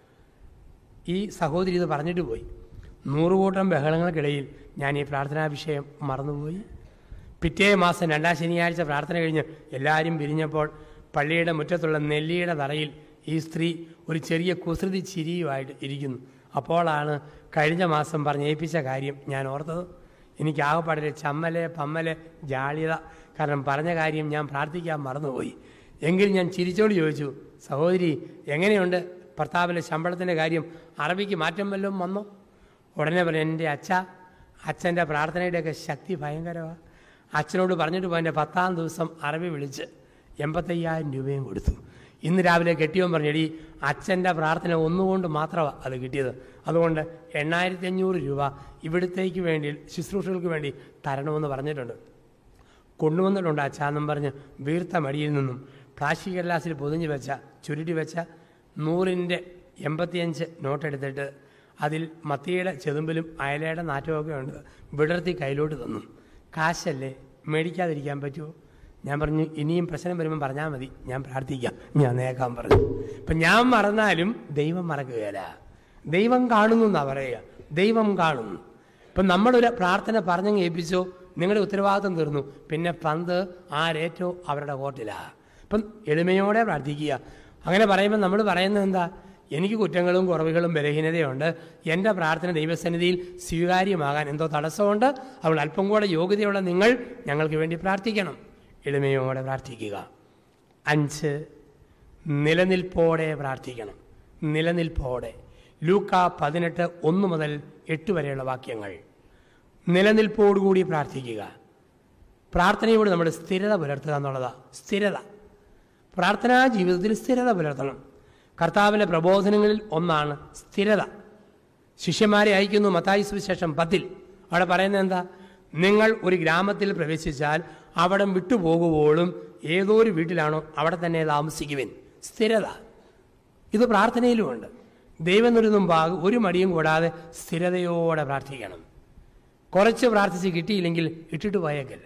ഈ സഹോദരി ഇത് പറഞ്ഞിട്ട് പോയി. നൂറുകൂട്ടം ബഹളങ്ങൾക്കിടയിൽ ഞാൻ ഈ പ്രാർത്ഥനാ വിഷയം മറന്നുപോയി. പിറ്റേ മാസം രണ്ടാം ശനിയാഴ്ച പ്രാർത്ഥന കഴിഞ്ഞ് എല്ലാവരും പിരിഞ്ഞപ്പോൾ പള്ളിയുടെ മുറ്റത്തുള്ള നെല്ലിയുടെ തറയിൽ ഈ സ്ത്രീ ഒരു ചെറിയ കുസൃതി ചിരിയുമായിട്ട് ഇരിക്കുന്നു. അപ്പോഴാണ് കഴിഞ്ഞ മാസം പറഞ്ഞേൽപ്പിച്ച കാര്യം ഞാൻ ഓർത്തത്. എനിക്ക് ആകപ്പാടിലെ ചമ്മലെ പമ്മലെ ജാള്യത കാരണം പറഞ്ഞ കാര്യം ഞാൻ പ്രാർത്ഥിക്കാൻ മറന്നുപോയി. എങ്കിൽ ഞാൻ ചിരിച്ചോട് ചോദിച്ചു സഹോദരി എങ്ങനെയുണ്ട്? ഭർത്താവിന്റെ ശമ്പളത്തിന്റെ കാര്യം അറബിക്ക് മാറ്റം വല്ലതും വന്നോ? ഉടനെ പറഞ്ഞു എന്റെ അച്ഛ അച്ഛന്റെ പ്രാർത്ഥനയുടെയൊക്കെ ശക്തി ഭയങ്കരമാണ് അച്ഛനോട് പറഞ്ഞിട്ട് പോയി എന്റെ പത്താം ദിവസം അറബി വിളിച്ച് എൺപത്തയ്യായിരം രൂപയും കൊടുത്തു. ഇന്ന് രാവിലെ കെട്ടിയവൻ പറഞ്ഞെടി അച്ഛന്റെ പ്രാർത്ഥന ഒന്നുകൊണ്ട് മാത്രമാണ് അത് കിട്ടിയത്. അതുകൊണ്ട് എണ്ണായിരത്തി അഞ്ഞൂറ് രൂപ ഇവിടത്തേക്ക് വേണ്ടി ശുശ്രൂഷകൾക്ക് വേണ്ടി തരണമെന്ന് പറഞ്ഞിട്ടുണ്ട്. കൊണ്ടുവന്നിട്ടുണ്ട് അച്ഛാന്നും പറഞ്ഞ് വീർത്ത മടിയിൽ നിന്നും പ്ലാസ്റ്റിക് ഗ്ലാസ്സിൽ പൊതിഞ്ഞ് വെച്ച ചുരുട്ടി വെച്ച നൂറിന്റെ എൺപത്തിയഞ്ച് നോട്ടെടുത്തിട്ട് അതിൽ മത്തിയുടെ ചെതുമ്പിലും അയലയുടെ നാറ്റമൊക്കെ ഉണ്ട്. വിടർത്തി കയ്യിലോട്ട് തന്നു. കാശല്ലേ? മേടിക്കാതിരിക്കാൻ പറ്റുമോ ഞാൻ പറഞ്ഞു ഇനിയും പ്രശ്നം വരുമ്പോൾ പറഞ്ഞാൽ മതി. ഞാൻ പ്രാർത്ഥിക്കാം. ഞാൻ നേക്കാൻ പറഞ്ഞു. ഇപ്പം ഞാൻ മറന്നാലും ദൈവം മറക്കുകയില്ല. ദൈവം കാണുന്നു എന്നാ പറയുക. ദൈവം കാണുന്നു. ഇപ്പം നമ്മളൊരു പ്രാർത്ഥന പറഞ്ഞു ഏൽപ്പിച്ചോ. നിങ്ങളുടെ ഉത്തരവാദിത്വം തീർന്നു. പിന്നെ പന്ത് ആരേറ്റോ അവരുടെ കോർട്ടിലാണ് ഇപ്പം എളിമയോടെ പ്രാർത്ഥിക്കുക. അങ്ങനെ പറയുമ്പോൾ നമ്മൾ പറയുന്നത് എന്താ? എനിക്ക് കുറ്റങ്ങളും കുറവുകളും ബലഹീനതയുണ്ട്. എന്റെ പ്രാർത്ഥന ദൈവസന്നിധിയിൽ സ്വീകാര്യമാകാൻ എന്തോ തടസ്സമുണ്ട്. അവൾ അല്പം കൂടെ യോഗ്യതയുള്ള നിങ്ങൾ ഞങ്ങൾക്ക് വേണ്ടി പ്രാർത്ഥിക്കണം. എളിമയോടെ പ്രാർത്ഥിക്കുക. അഞ്ച് നിലനിൽപ്പോടെ പ്രാർത്ഥിക്കണം. നിലനിൽപ്പോടെ. ലൂക്ക പതിനെട്ട് ഒന്ന് മുതൽ എട്ട് വരെയുള്ള വാക്യങ്ങൾ. നിലനിൽപ്പോടുകൂടി പ്രാർത്ഥിക്കുക. പ്രാർത്ഥനയോട് നമ്മൾ സ്ഥിരത പുലർത്തുക എന്നുള്ളതാണ് സ്ഥിരത. പ്രാർത്ഥനാ ജീവിതത്തിൽ സ്ഥിരത പുലർത്തണം. കർത്താവിന്റെ പ്രബോധനങ്ങളിൽ ഒന്നാണ് സ്ഥിരത. ശിഷ്യന്മാരെ അയക്കുന്നു മത്തായി സുവിശേഷം പത്തിൽ. അവിടെ പറയുന്നത് എന്താ? നിങ്ങൾ ഒരു ഗ്രാമത്തിൽ പ്രവേശിച്ചാൽ അവിടം വിട്ടുപോകുമ്പോഴും ഏതോ ഒരു വീട്ടിലാണോ അവിടെ തന്നെ താമസിക്കുവിൻ. സ്ഥിരത. ഇത് പ്രാർത്ഥനയിലുമുണ്ട്. ദൈവം ഭാഗ് ഒരു മടിയും കൂടാതെ സ്ഥിരതയോടെ പ്രാർത്ഥിക്കണം. കുറച്ച് പ്രാർത്ഥിച്ച് കിട്ടിയില്ലെങ്കിൽ ഇട്ടിട്ട് പോയേക്കൽ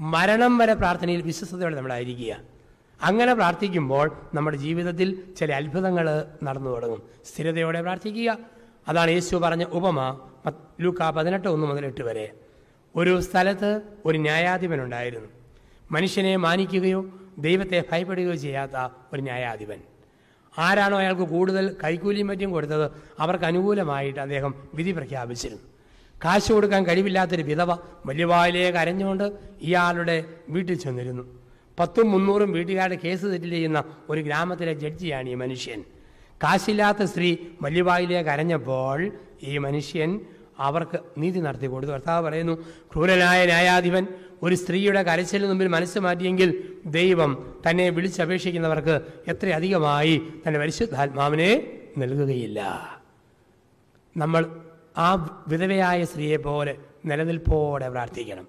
മരണം വരെ പ്രാർത്ഥനയിൽ വിശ്വസതയോടെ നമ്മളായിരിക്കുക. അങ്ങനെ പ്രാർത്ഥിക്കുമ്പോൾ നമ്മുടെ ജീവിതത്തിൽ ചില അത്ഭുതങ്ങൾ നടന്നു തുടങ്ങും. സ്ഥിരതയോടെ പ്രാർത്ഥിക്കുക. അതാണ് യേശു പറഞ്ഞ ഉപമ ലൂക്ക പതിനെട്ട് ഒന്ന് മുതൽ എട്ട് വരെ. ഒരു സ്ഥലത്ത് ഒരു ന്യായാധിപനുണ്ടായിരുന്നു മനുഷ്യനെ മാനിക്കുകയോ ദൈവത്തെ ഭയപ്പെടുകയോ ചെയ്യാത്ത ഒരു ന്യായാധിപൻ. ആരാണോ അയാൾക്ക് കൂടുതൽ കൈക്കൂലിയും മറ്റും കൊടുത്തത് അവർക്ക് അനുകൂലമായിട്ട് അദ്ദേഹം വിധി പ്രഖ്യാപിച്ചിരുന്നു. കാശ് കൊടുക്കാൻ കഴിവില്ലാത്തൊരു വിധവ വലിയ വായിലേക്ക് അരഞ്ഞുകൊണ്ട് ഇയാളുടെ വീട്ടിൽ ചെന്നിരുന്നു. പത്തും മുന്നൂറും വീട്ടുകാരുടെ കേസ് സെറ്റിൽ ചെയ്യുന്ന ഒരു ഗ്രാമത്തിലെ ജഡ്ജിയാണ് ഈ മനുഷ്യൻ. കാശില്ലാത്ത സ്ത്രീ വല്യവായിലേക്ക് അരഞ്ഞപ്പോൾ ഈ മനുഷ്യൻ അവർക്ക് നീതി നടത്തി കൊടുത്തു. കർത്താവ് പറയുന്നു ക്രൂരനായ ന്യായാധിപൻ ഒരു സ്ത്രീയുടെ കരച്ചിലിന് മുമ്പിൽ മനസ്സ് മാറ്റിയെങ്കിൽ ദൈവം തന്നെ വിളിച്ചപേക്ഷിക്കുന്നവർക്ക് എത്രയധികമായി തന്റെ പരിശുദ്ധാത്മാവിനെ നൽകുകയില്ല. നമ്മൾ ആ വിധവയായ സ്ത്രീയെ പോലെ നിലനിൽപ്പോടെ പ്രാർത്ഥിക്കണം.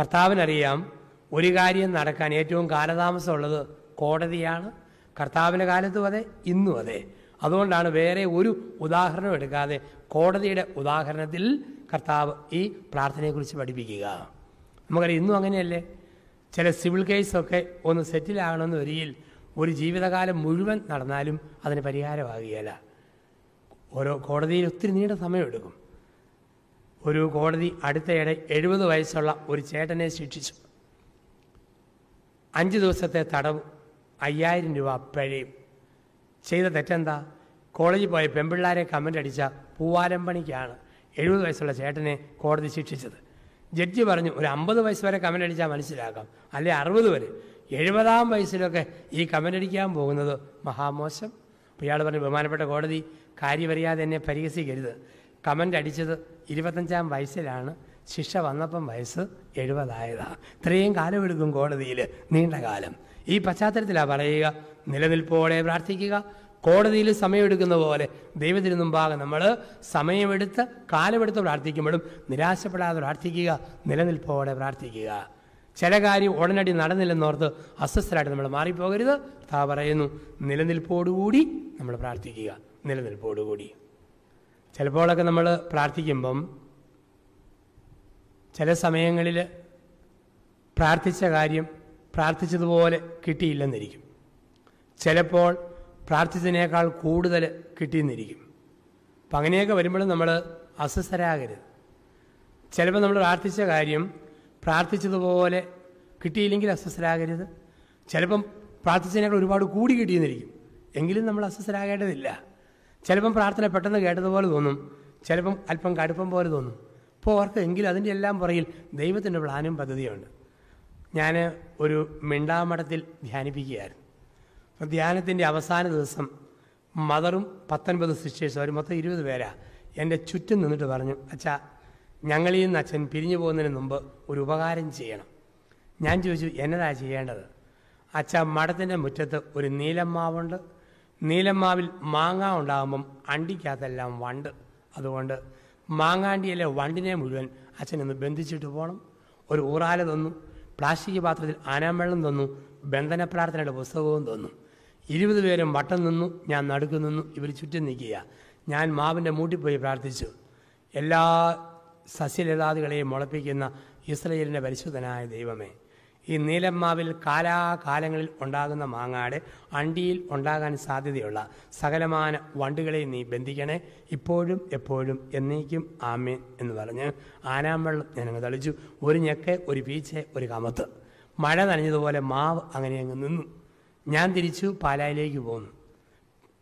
കർത്താവിനറിയാം ഒരു കാര്യം നടക്കാൻ ഏറ്റവും കാലതാമസമുള്ളത് കോടതിയാണ് കർത്താവിന്റെ കാലത്തും അതെ ഇന്നും അതെ. അതുകൊണ്ടാണ് വേറെ ഒരു ഉദാഹരണം എടുക്കാതെ കോടതിയുടെ ഉദാഹരണത്തിൽ കർത്താവ് ഈ പ്രാർത്ഥനയെക്കുറിച്ച് പഠിപ്പിക്കുക. നമുക്കറിയാം ഇന്നും അങ്ങനെയല്ലേ? ചില സിവിൽ കേസൊക്കെ ഒന്ന് സെറ്റിലാകണമെന്ന് വരിയിൽ ഒരു ജീവിതകാലം മുഴുവൻ നടന്നാലും അതിന് പരിഹാരമാകുകയില്ല. ഓരോ കോടതിയിൽ ഒത്തിരി നീണ്ട സമയമെടുക്കും. ഒരു കോടതി അടുത്തയിടെ എഴുപത് വയസ്സുള്ള ഒരു ചേട്ടനെ ശിക്ഷിച്ചു. അഞ്ച് ദിവസത്തെ തടവ് അയ്യായിരം രൂപ പിഴയും. ചെയ്ത തെറ്റെന്താ? കോളേജിൽ പോയ പെൺപിള്ളാരെ കമന്റ് അടിച്ച പൂവാലം പണിക്കാണ് എഴുപത് വയസ്സുള്ള ചേട്ടനെ കോടതി ശിക്ഷിച്ചത്. ജഡ്ജി പറഞ്ഞു ഒരു അമ്പത് വയസ്സ് വരെ കമന്റ് അടിച്ചാൽ മനസ്സിലാക്കാം. അല്ലെ അറുപത് വരെ. എഴുപതാം വയസ്സിലൊക്കെ ഈ കമന്റ് അടിക്കാൻ പോകുന്നത് മഹാമോശം. ഇയാൾ പറഞ്ഞു ബഹുമാനപ്പെട്ട കോടതി കാര്യമറിയാതെ എന്നെ പരിഹസിക്കരുത്. കമന്റ് അടിച്ചത് ഇരുപത്തഞ്ചാം വയസ്സിലാണ്. ശിക്ഷ വന്നപ്പം വയസ്സ് എഴുപതായതാണ് ഇത്രയും കാലമെടുക്കും കോടതിയിൽ നീണ്ട കാലം. ഈ പശ്ചാത്തലത്തിലാണ് പറയുക. നിലനിൽപ്പോടെ പ്രാർത്ഥിക്കുക. കോടതിയിൽ സമയമെടുക്കുന്ന പോലെ ദൈവത്തിന് മുമ്പാകെ നമ്മൾ സമയമെടുത്ത് കാലമെടുത്ത് പ്രാർത്ഥിക്കുമ്പോഴും നിരാശപ്പെടാതെ പ്രാർത്ഥിക്കുക. നിലനിൽപ്പോടെ പ്രാർത്ഥിക്കുക. ചില കാര്യം ഉടനടി നടന്നില്ലെന്നോർത്ത് അസ്വസ്ഥരായിട്ട് നമ്മൾ മാറിപ്പോകരുത്. താ പറയുന്നു നിലനിൽപ്പോടുകൂടി നമ്മൾ പ്രാർത്ഥിക്കുക. നിലനിൽപ്പോടുകൂടി. ചിലപ്പോഴൊക്കെ നമ്മൾ പ്രാർത്ഥിക്കുമ്പം ചില സമയങ്ങളിൽ പ്രാർത്ഥിച്ച കാര്യം പ്രാർത്ഥിച്ചതുപോലെ കിട്ടിയില്ലെന്നിരിക്കും. ചിലപ്പോൾ പ്രാർത്ഥിച്ചതിനേക്കാൾ കൂടുതൽ കിട്ടിയെന്നിരിക്കും. അപ്പം അങ്ങനെയൊക്കെ വരുമ്പോൾ നമ്മൾ അസ്വസ്ഥരാകരുത്. ചിലപ്പോൾ നമ്മൾ പ്രാർത്ഥിച്ച കാര്യം പ്രാർത്ഥിച്ചതുപോലെ കിട്ടിയില്ലെങ്കിൽ അസ്വസ്ഥരാകരുത്. ചിലപ്പം പ്രാർത്ഥിച്ചതിനേക്കാൾ ഒരുപാട് കൂടി കിട്ടിയെന്നിരിക്കും. എങ്കിലും നമ്മൾ അസ്വസ്ഥരാകേണ്ടതില്ല. ചിലപ്പം പ്രാർത്ഥന പെട്ടെന്ന് കേട്ടതുപോലെ തോന്നും. ചിലപ്പം അല്പം കടുപ്പം പോലെ തോന്നും. അപ്പോൾ അവർക്ക് എങ്കിലും അതിന്റെ എല്ലാം പുറകിൽ ദൈവത്തിന്റെ പ്ലാനും പദ്ധതിയുണ്ട്. ഞാൻ ഒരു മിണ്ടാമഠത്തിൽ ധ്യാനിപ്പിക്കുകയായിരുന്നു. അപ്പോൾ ധ്യാനത്തിന്റെ അവസാന ദിവസം മദറും പത്തൊൻപത് സിസ്റ്റേഴ്സും അവർ മൊത്തം ഇരുപത് പേരാ എന്റെ ചുറ്റും നിന്നിട്ട് പറഞ്ഞു അച്ഛാ ഞങ്ങളിൽ നിന്ന് അച്ഛൻ പിരിഞ്ഞു പോകുന്നതിന് മുമ്പ് ഒരു ഉപകാരം ചെയ്യണം. ഞാൻ ചോദിച്ചു എന്നതാ ചെയ്യേണ്ടത്? അച്ഛാ മഠത്തിന്റെ മുറ്റത്ത് ഒരു നീലമ്മാവുണ്ട്. നീലമ്മാവിൽ മാങ്ങ ഉണ്ടാകുമ്പം അണ്ടിക്കകത്തെല്ലാം വണ്ട്. അതുകൊണ്ട് മാങ്ങാണ്ടിയിലെ വണ്ടിനെ മുഴുവൻ അച്ഛനൊന്ന് ബന്ധിച്ചിട്ട് പോകണം ഒരു ഊറാല തന്നു. പ്ലാസ്റ്റിക് പാത്രത്തിൽ ആനാമ്പെള്ളം തന്നു. ബന്ധന പ്രാർത്ഥനയുടെ പുസ്തകവും തന്നു. ഇരുപത് പേരും വട്ടം നിന്നു. ഞാൻ നടുക്ക് നിന്നു. ഇവർ ചുറ്റും നിൽക്കുക ഞാൻ മാവിന്റെ മൂട്ടിപ്പോയി പ്രാർത്ഥിച്ചു. എല്ലാ സസ്യലതാദികളെയും മുളപ്പിക്കുന്ന ഇസ്രയേലിന്റെ പരിശുദ്ധനായ ദൈവമേ. ഈ നീലമ്മാവിൽ കാലാകാലങ്ങളിൽ ഉണ്ടാകുന്ന മാങ്ങാട് അണ്ടിയിൽ ഉണ്ടാകാൻ സാധ്യതയുള്ള സകലമാന വണ്ടുകളെ നീ ബന്ധിക്കണേ. ഇപ്പോഴും എപ്പോഴും എന്നേക്കും ആമേൻ എന്ന് പറഞ്ഞ് ആനാമ്പെള്ളം ഞാനങ്ങ് തളിച്ചു. ഒരു ഞെക്ക് ഒരു പീച്ച് ഒരു കമത്ത്. മഴ നനഞ്ഞതുപോലെ മാവ് അങ്ങനെ അങ്ങ് നിന്നു. ഞാൻ തിരിച്ചു പാലായിലേക്ക് പോന്നു.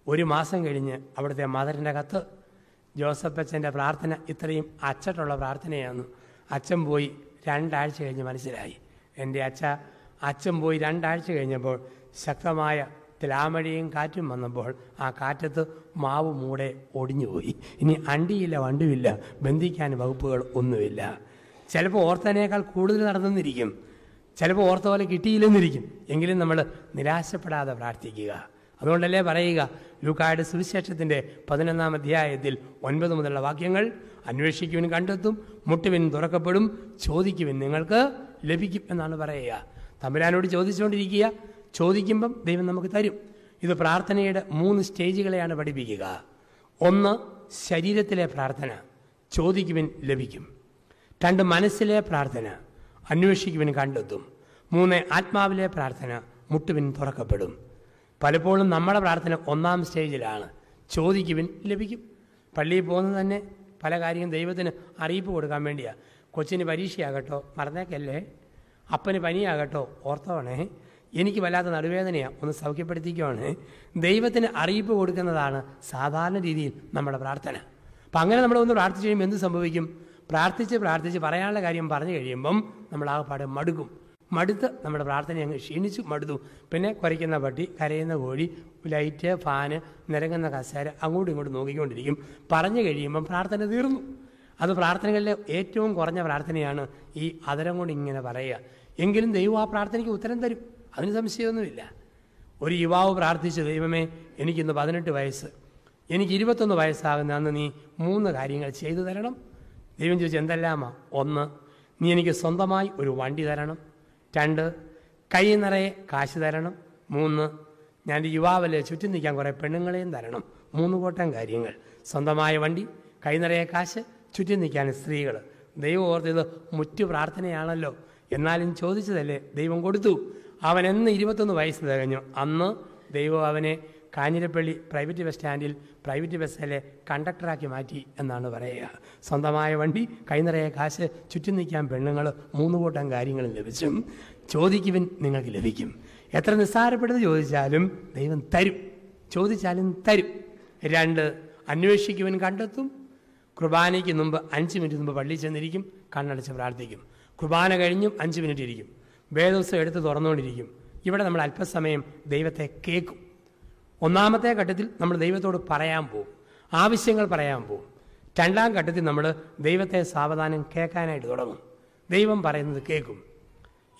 ഒരു മാസം കഴിഞ്ഞ് അവിടുത്തെ മദറിന്റെ കത്ത്. ജോസഫ് അച്ഛന്റെ പ്രാർത്ഥന ഇത്രയും അച്ചട്ടുള്ള പ്രാർത്ഥനയാണ് അച്ഛൻ പോയി രണ്ടാഴ്ച കഴിഞ്ഞ് മനസ്സിലായി. എന്റെ അച്ഛ അച്ഛൻ പോയി രണ്ടാഴ്ച കഴിഞ്ഞപ്പോൾ ശക്തമായ തിലാമഴയും കാറ്റും വന്നപ്പോൾ ആ കാറ്റത്ത് മാവ് മൂടെ ഒടിഞ്ഞുപോയി. ഇനി അണ്ടിയില്ല വണ്ടുമില്ല ബന്ധിക്കാൻ വകുപ്പുകൾ ഒന്നുമില്ല. ചിലപ്പോൾ ഓർത്തനേക്കാൾ കൂടുതൽ നടന്നെന്നിരിക്കും ചിലപ്പോൾ ഓർത്ത പോലെ കിട്ടിയില്ലെന്നിരിക്കും. എങ്കിലും നമ്മൾ നിരാശപ്പെടാതെ പ്രാർത്ഥിക്കുക. അതുകൊണ്ടല്ലേ പറയുക ലൂക്കായുടെ സുവിശേഷത്തിന്റെ പതിനൊന്നാം അധ്യായത്തിൽ ഒൻപത് മുതലുള്ള വാക്യങ്ങൾ അന്വേഷിക്കുവിൻ കണ്ടെത്തും മുട്ടുവിൻ തുറക്കപ്പെടും ചോദിക്കുവിൻ നിങ്ങൾക്ക് ലഭിക്കും എന്നാണ് പറയുക. തമ്പുരാനോട് ചോദിച്ചുകൊണ്ടിരിക്കുക. ചോദിക്കുമ്പം ദൈവം നമുക്ക് തരും. ഇത് പ്രാർത്ഥനയുടെ മൂന്ന് സ്റ്റേജുകളെയാണ് പഠിപ്പിക്കുക. ഒന്ന് ശരീരത്തിലെ പ്രാർത്ഥന. ചോദിക്കുവിൻ ലഭിക്കും. രണ്ട് മനസ്സിലെ പ്രാർത്ഥന. അന്വേഷിക്കുവിൻ കണ്ടെത്തും. മൂന്ന് ആത്മാവിലെ പ്രാർത്ഥന മുട്ടുവിൻ തുറക്കപ്പെടും. പലപ്പോഴും നമ്മുടെ പ്രാർത്ഥന ഒന്നാം സ്റ്റേജിലാണ്. ചോദിക്കുവിൻ ലഭിക്കും. പള്ളിയിൽ പോകുന്നത് തന്നെ പല കാര്യങ്ങളും ദൈവത്തിന് അറിയിപ്പ് കൊടുക്കാൻ വേണ്ടിയാണ് കൊച്ചിന് പരീക്ഷയാകട്ടോ. മറന്നേക്കല്ലേ? അപ്പന് പനിയാകട്ടോ. ഓർത്തോണേ? എനിക്ക് വല്ലാത്ത നടുവേദനയാണ് ഒന്ന് സൗഖ്യപ്പെടുത്തിക്കുവാണ് ദൈവത്തിന് അറിയിപ്പ് കൊടുക്കുന്നതാണ് സാധാരണ രീതിയിൽ നമ്മുടെ പ്രാർത്ഥന. അപ്പം അങ്ങനെ നമ്മൾ ഒന്ന് പ്രാർത്ഥിച്ചു കഴിയുമ്പോൾ എന്ത് സംഭവിക്കും? പ്രാർത്ഥിച്ച് പ്രാർത്ഥിച്ച് പറയാനുള്ള കാര്യം പറഞ്ഞു കഴിയുമ്പം നമ്മൾ ആ പാട് മടുക്കും. മടുത്ത് നമ്മുടെ പ്രാർത്ഥന അങ്ങ് ക്ഷീണിച്ചു മടുത്തു. പിന്നെ കുരയ്ക്കുന്ന പട്ടി കരയുന്ന കോഴി ലൈറ്റ് ഫാന് നിരങ്ങുന്ന കസേര അങ്ങോട്ടും ഇങ്ങോട്ടും നോക്കിക്കൊണ്ടിരിക്കും. പറഞ്ഞു കഴിയുമ്പം പ്രാർത്ഥന തീർന്നു. അത് പ്രാർത്ഥനകളിലെ ഏറ്റവും കുറഞ്ഞ പ്രാർത്ഥനയാണ് ഈ അതരം കൊണ്ട് ഇങ്ങനെ പറയുക. എങ്കിലും ദൈവം ആ പ്രാർത്ഥനയ്ക്ക് ഉത്തരം തരും. അതിന് സംശയമൊന്നുമില്ല. ഒരു യുവാവ് പ്രാർത്ഥിച്ചു ദൈവമേ എനിക്കിന്ന് പതിനെട്ട് വയസ്സ്. എനിക്ക് ഇരുപത്തൊന്ന് വയസ്സാകുന്ന അന്ന് നീ മൂന്ന് കാര്യങ്ങൾ ചെയ്തു തരണം. ദൈവം ചോദിച്ചു എന്തെല്ലാമാ? ഒന്ന് നീ എനിക്ക് സ്വന്തമായി ഒരു വണ്ടി തരണം. രണ്ട് കൈ നിറയെ കാശ് തരണം. മൂന്ന് ഞാൻ യുവാവല്ലേ ചുറ്റി നിൽക്കാൻ കുറേ പെണ്ണുങ്ങളെയും തരണം. മൂന്ന് കൂട്ടം കാര്യങ്ങൾ. സ്വന്തമായ വണ്ടി കൈ നിറയെ കാശ് ചുറ്റും നിൽക്കാൻ സ്ത്രീകൾ ദൈവം ഓർത്തത് മുറ്റു പ്രാർത്ഥനയാണല്ലോ. എന്നാലും ചോദിച്ചതല്ലേ ദൈവം കൊടുത്തു. അവൻ എന്ന് ഇരുപത്തൊന്ന് വയസ്സ് തികഞ്ഞു. അന്ന് ദൈവം അവനെ കാഞ്ഞിരപ്പള്ളി പ്രൈവറ്റ് ബസ് സ്റ്റാൻഡിൽ പ്രൈവറ്റ് ബസ്സിലെ കണ്ടക്ടറാക്കി മാറ്റി എന്നാണ് പറയുക. സ്വന്തമായ വണ്ടി കൈനിറയെ കാശ് ചുറ്റി നിൽക്കാൻ പെണ്ണുങ്ങൾ മൂന്ന് കൂട്ടം കാര്യങ്ങൾ ലഭിച്ചും ചോദിക്കുവിൻ നിങ്ങൾക്ക് ലഭിക്കും. എത്ര നിസ്സാരപ്പെട്ടത് ചോദിച്ചാലും ദൈവം തരും. ചോദിച്ചാലും തരും. രണ്ട് അന്വേഷിക്കുവിൻ കണ്ടെത്തും. കുർബാനയ്ക്ക് മുമ്പ് അഞ്ച് മിനിറ്റ് മുമ്പ് പള്ളിയിൽ ചെന്നിരിക്കും കണ്ണടച്ച് പ്രാർത്ഥിക്കും. കുർബാന കഴിഞ്ഞും അഞ്ച് മിനിറ്റ് ഇരിക്കും. വേദോത്സവം എടുത്ത് തുറന്നുകൊണ്ടിരിക്കും. ഇവിടെ നമ്മൾ അല്പസമയം ദൈവത്തെ കേൾക്കും. ഒന്നാമത്തെ ഘട്ടത്തിൽ നമ്മൾ ദൈവത്തോട് പറയാൻ പോവും. ആവശ്യങ്ങൾ പറയാൻ പോവും. രണ്ടാം ഘട്ടത്തിൽ നമ്മൾ ദൈവത്തെ സാവധാനം കേൾക്കാനായിട്ട് തുടങ്ങും. ദൈവം പറയുന്നത് കേൾക്കും.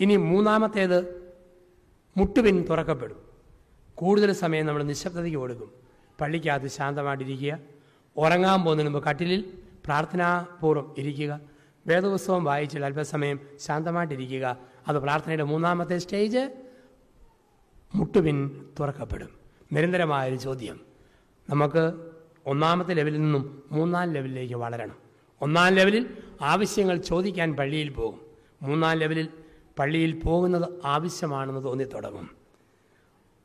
ഇനി മൂന്നാമത്തേത് മുട്ടുപിൻ തുറക്കപ്പെടും. കൂടുതൽ സമയം നമ്മൾ നിശബ്ദതയ്ക്ക് കൊടുക്കും. പള്ളിക്കകത്ത് ശാന്തമായിട്ടിരിക്കുക. ഉറങ്ങാൻ പോകുന്നതിന് മുമ്പ് കട്ടിലിൽ പ്രാർത്ഥനാപൂർവം ഇരിക്കുക. വേദപുസ്തകം വായിച്ചിട്ട് അല്പസമയം ശാന്തമായിട്ടിരിക്കുക. അത് പ്രാർത്ഥനയുടെ മൂന്നാമത്തെ സ്റ്റേജ് മുട്ടുപിൻ തുറക്കപ്പെടും. നിരന്തരമായൊരു ചോദ്യം. നമുക്ക് ഒന്നാമത്തെ ലെവലിൽ നിന്നും മൂന്നാം ലെവലിലേക്ക് വളരണം. ഒന്നാം ലെവലിൽ ആവശ്യങ്ങൾ ചോദിക്കാൻ പള്ളിയിൽ പോകും. മൂന്നാം ലെവലിൽ പള്ളിയിൽ പോകുന്നത് ആവശ്യമാണെന്ന് തോന്നി തുടങ്ങും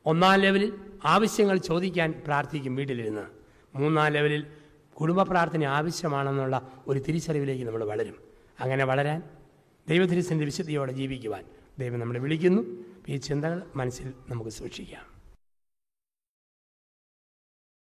ഒന്നാം ലെവലിൽ ആവശ്യങ്ങൾ ചോദിക്കാൻ പ്രാർത്ഥിക്കും വീട്ടിലിരുന്ന്. മൂന്നാം ലെവലിൽ കുടുംബ പ്രാർത്ഥന ആവശ്യമാണെന്നുള്ള ഒരു തിരിച്ചറിവിലേക്ക് നമ്മൾ വളരും. അങ്ങനെ വളരാൻ ദൈവതിരിസിന്റെ വിശുദ്ധിയോടെ ജീവിക്കുവാൻ ദൈവം നമ്മളെ വിളിക്കുന്നു. ഈ ചിന്തകൾ മനസ്സിൽ നമുക്ക് സൂക്ഷിക്കാം.